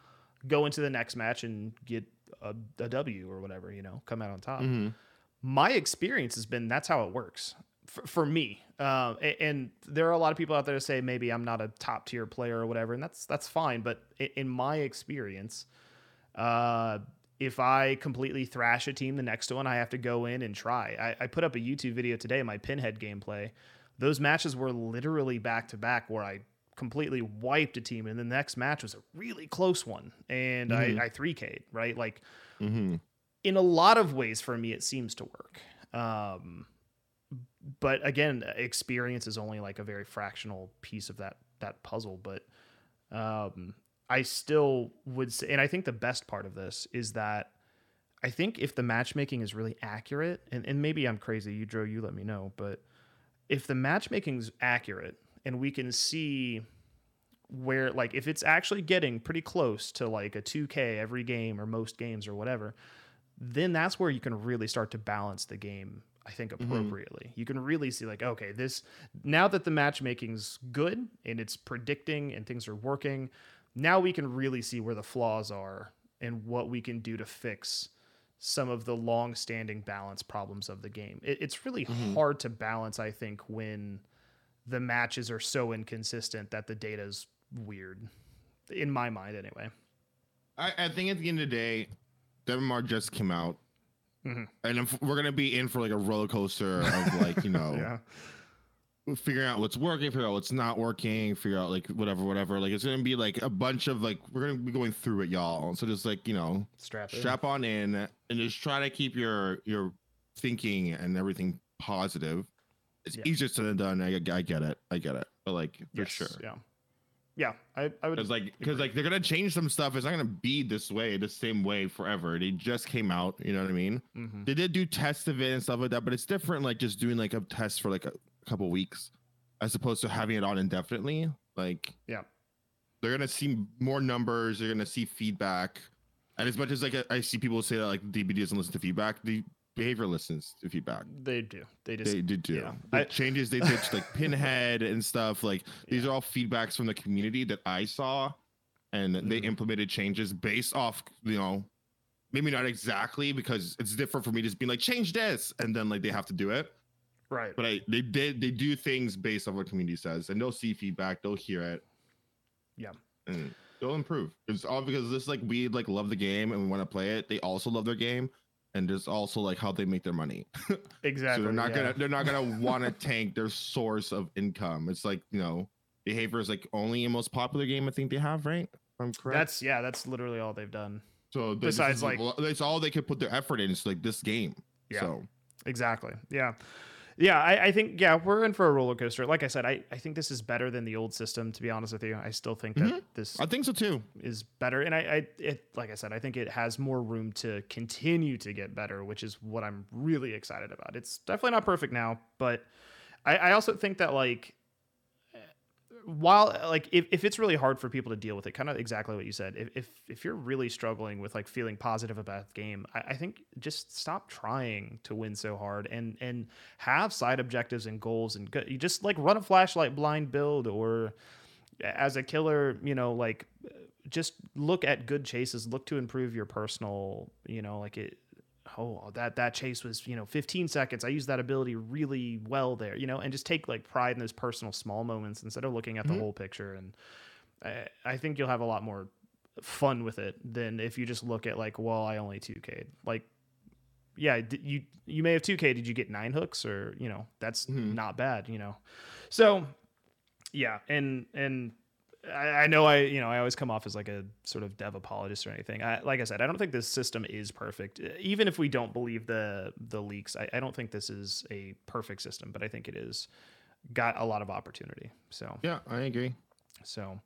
go into the next match and get a, a W or whatever, you know, come out on top. Mhm. My experience has been that's how it works for, for me. Uh, and, there are a lot of people out there that say maybe I'm not a top tier player or whatever, and that's that's fine. But in my experience, uh, if I completely thrash a team, the next one I have to go in and try. I, I put up a YouTube video today, my pinhead gameplay. Those matches were literally back to back where I completely wiped a team, and the next match was a really close one, and Mhm. I, I 3K'd, right? Like Mhm. in a lot of ways for me, it seems to work. Um, but again, experience is only like a very fractional piece of that that puzzle. But um, I still would say, and I think the best part of this is that I think if the matchmaking is really accurate, and, and maybe I'm crazy, you Joe, you let me know, but if the matchmaking's accurate and we can see where like if it's actually getting pretty close to like a 2k every game or most games or whatever then that's where you can really start to balance the game i think appropriately. You can really see like okay this now that the matchmaking's good and it's predicting and things are working now we can really see where the flaws are and what we can do to fix some of the long-standing balance problems of the game. It, it's really Mhm. hard to balance i think when the matches are so inconsistent that the data's weird in my mind anyway. I, I think at the end of the day, MMR just came out, Mhm. and if we're gonna be in for like a roller coaster of like you know yeah figuring out what's working, figure out what's not working, figure out like whatever, whatever. Like it's gonna be like a bunch of like we're gonna be going through it, y'all. So just like you know, strap in. strap on in and just try to keep your your thinking and everything positive. It's Yeah. easier said than done. I, I get it. I get it. But like for Yes, sure. yeah yeah i, I would Because like, because like they're gonna change some stuff. It's not gonna be this way, the same way forever. They just came out. You know what I mean? Mhm. They did do tests of it and stuff like that, but it's different. Like just doing like a test for like a couple weeks, as opposed to having it on indefinitely. Like, Yeah. they're gonna see more numbers. They're gonna see feedback. And as much as like I- I see people say that like DBD doesn't listen to feedback, the behavior listens to feedback. they do they just They did do yeah. the I- changes they did like Pinhead and stuff. Like these are all feedbacks from the community that I saw, and they Mhm. implemented changes based off you know maybe not exactly because it's different for me just being like change this and then like they have to do it. right But I they did they do things based on what community says, and they'll see feedback, they'll hear it. Yeah. and they'll improve. It's all because this like we like love the game and we want to play it. They also love their game. And there's also like how they make their money. exactly So they're not yeah. gonna they're not gonna want to tank their source of income. It's like you know, behavior is like only a most popular game I think they have, right? I'm correct. that's yeah that's literally all they've done so they- besides, like- well, that's all they could put their effort in. It's like this game. Yeah. So exactly yeah yeah I, I think yeah we're in for a roller coaster like i said I, I think this is better than the old system to be honest with you i still think that Mhm. this I think so too. is better and I, I it like i said i think it has more room to continue to get better which is what i'm really excited about it's definitely not perfect now but i, I also think that like while like if, if it's really hard for people to deal with it kind of exactly what you said if, if if you're really struggling with like feeling positive about the game I, I think just stop trying to win so hard and and have side objectives and goals and go, you just like run a flashlight blind build or as a killer you know like just look at good chases look to improve your personal you know like it oh that that chase was you know 15 seconds. I used that ability really well there you know and just take like pride in those personal small moments instead of looking at the Mhm. whole picture. And I, I think you'll have a lot more fun with it than if you just look at like well i only 2k like yeah you you may have 2k did you get nine hooks? Or you know that's Mhm. not bad you know? So yeah and and I, I know I, you know, I always come off as like a sort of dev apologist or anything. I, like I said, I don't think this system is perfect. Even if we don't believe the the leaks, I, I don't think this is a perfect system. But I think it is got a lot of opportunity. So, Yeah, I agree. so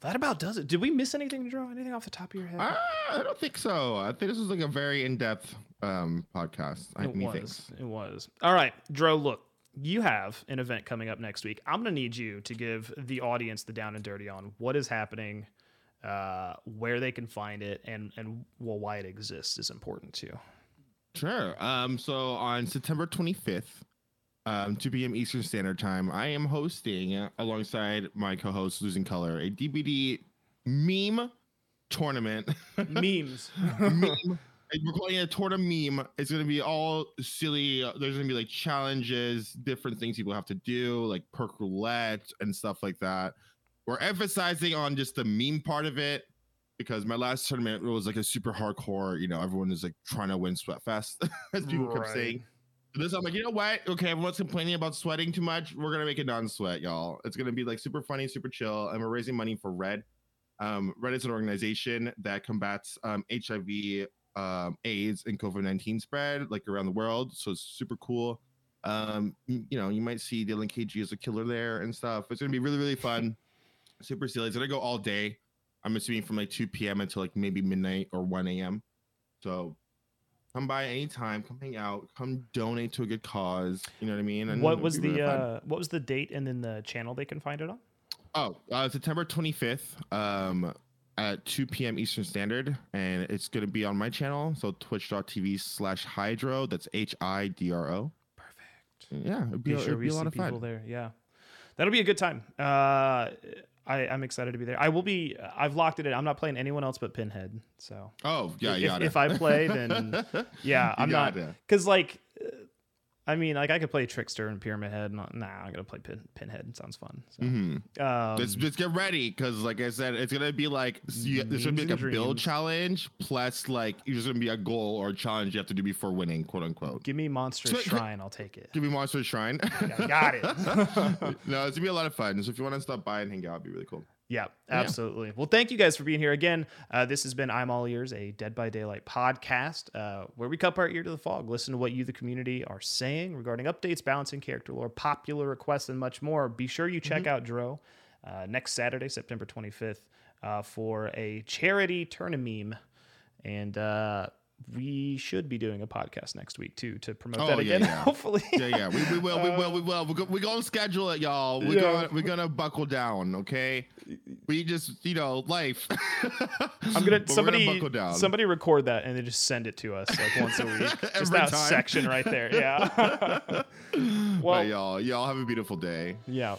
that about does it. Did we miss anything to draw? Anything off the top of your head? I, I don't think so. I think this was like a very in-depth um podcast. I it was. It was. All right, Dro. Look, you have an event coming up next week. I'm gonna need you to give the audience the down and dirty on what is happening, uh, where they can find it, and and well, why it exists is important too. Sure. Um, so on September 25th, um, 2 p.m. Eastern Standard Time, I am hosting uh, alongside my co-host Losing Color a DBD meme tournament. Memes. meme. We're calling it a tournament meme. It's gonna be all silly. uh, There's gonna be like challenges, different things people have to do, like perk roulette and stuff like that. We're emphasizing on just the meme part of it because my last tournament was like a super hardcore. You know, everyone is like trying to win Sweatfest, as people kept saying. So this, I'm like, you know what? Okay, everyone's complaining about sweating too much. We're gonna make it non-sweat, y'all. It's gonna be like super funny, super chill, and we're raising money for Red. Um, Red is an organization that combats um, HIV, um, AIDS, and COVID 19 spread like around the world. So it's super cool. Um, you know, you might see Dylan KG as a killer there and stuff. It's gonna be really, really fun. super silly. It's gonna go all day. I'm assuming from like 2 p.m. until like maybe midnight or 1 a.m. So come by anytime, come hang out, come donate to a good cause. You know what I mean? And what was the really uh, what was the date and then the channel they can find it on? Oh, uh, September 25th um, at 2 p.m. Eastern Standard. And it's going to be on my channel. So twitch.tv slash hydro. That's H I D R O. Perfect. Yeah, it'd be, Be sure it'd be a lot of people fun. there. Yeah, that'll be a good time. Uh, I, I'm excited to be there. I will be. I've locked it in. I'm not playing anyone else but Pinhead. So Oh, yeah, if, yeah. if I play, then yeah, I'm not because like, I mean, like I could play Trickster and Pyramid Head. Not, nah, I'm gonna play Pin, Pinhead. It sounds fun. So, hmm um, just, just get ready because, like I said, it's gonna be like you, there's gonna be like a and build challenge plus like there's gonna be a goal or a challenge you have to do before winning, quote unquote. give me Monster So- Shrine. I'll take it. Give me Monster Shrine. Yeah, got it. no, it's gonna be a lot of fun. So if you want to stop by and hang out, it'd be really cool. Yeah, Yeah. absolutely. Well, thank you guys for being here again. Uh, this has been I'm All Ears, a Dead by Daylight podcast, uh, where we cup our ear to the fog, listen to what you, the community, are saying regarding updates, balancing character lore, popular requests, and much more. Be sure you check out Dro uh, next Saturday, September 25th, uh, for a charity tournament. And uh, we should be doing a podcast next week too to promote Oh, that yeah, again. yeah. Hopefully, yeah, yeah. We, we will, we will, we uh, will. We're, go- we're gonna schedule it, y'all. We're Yeah. gonna we're gonna buckle down, okay? We just, you know, life. I'm gonna But somebody buckle down. somebody record that and then just send it to us like once a week. just that time. section right there. Yeah. well, well, y'all, y'all have a beautiful day. yeah.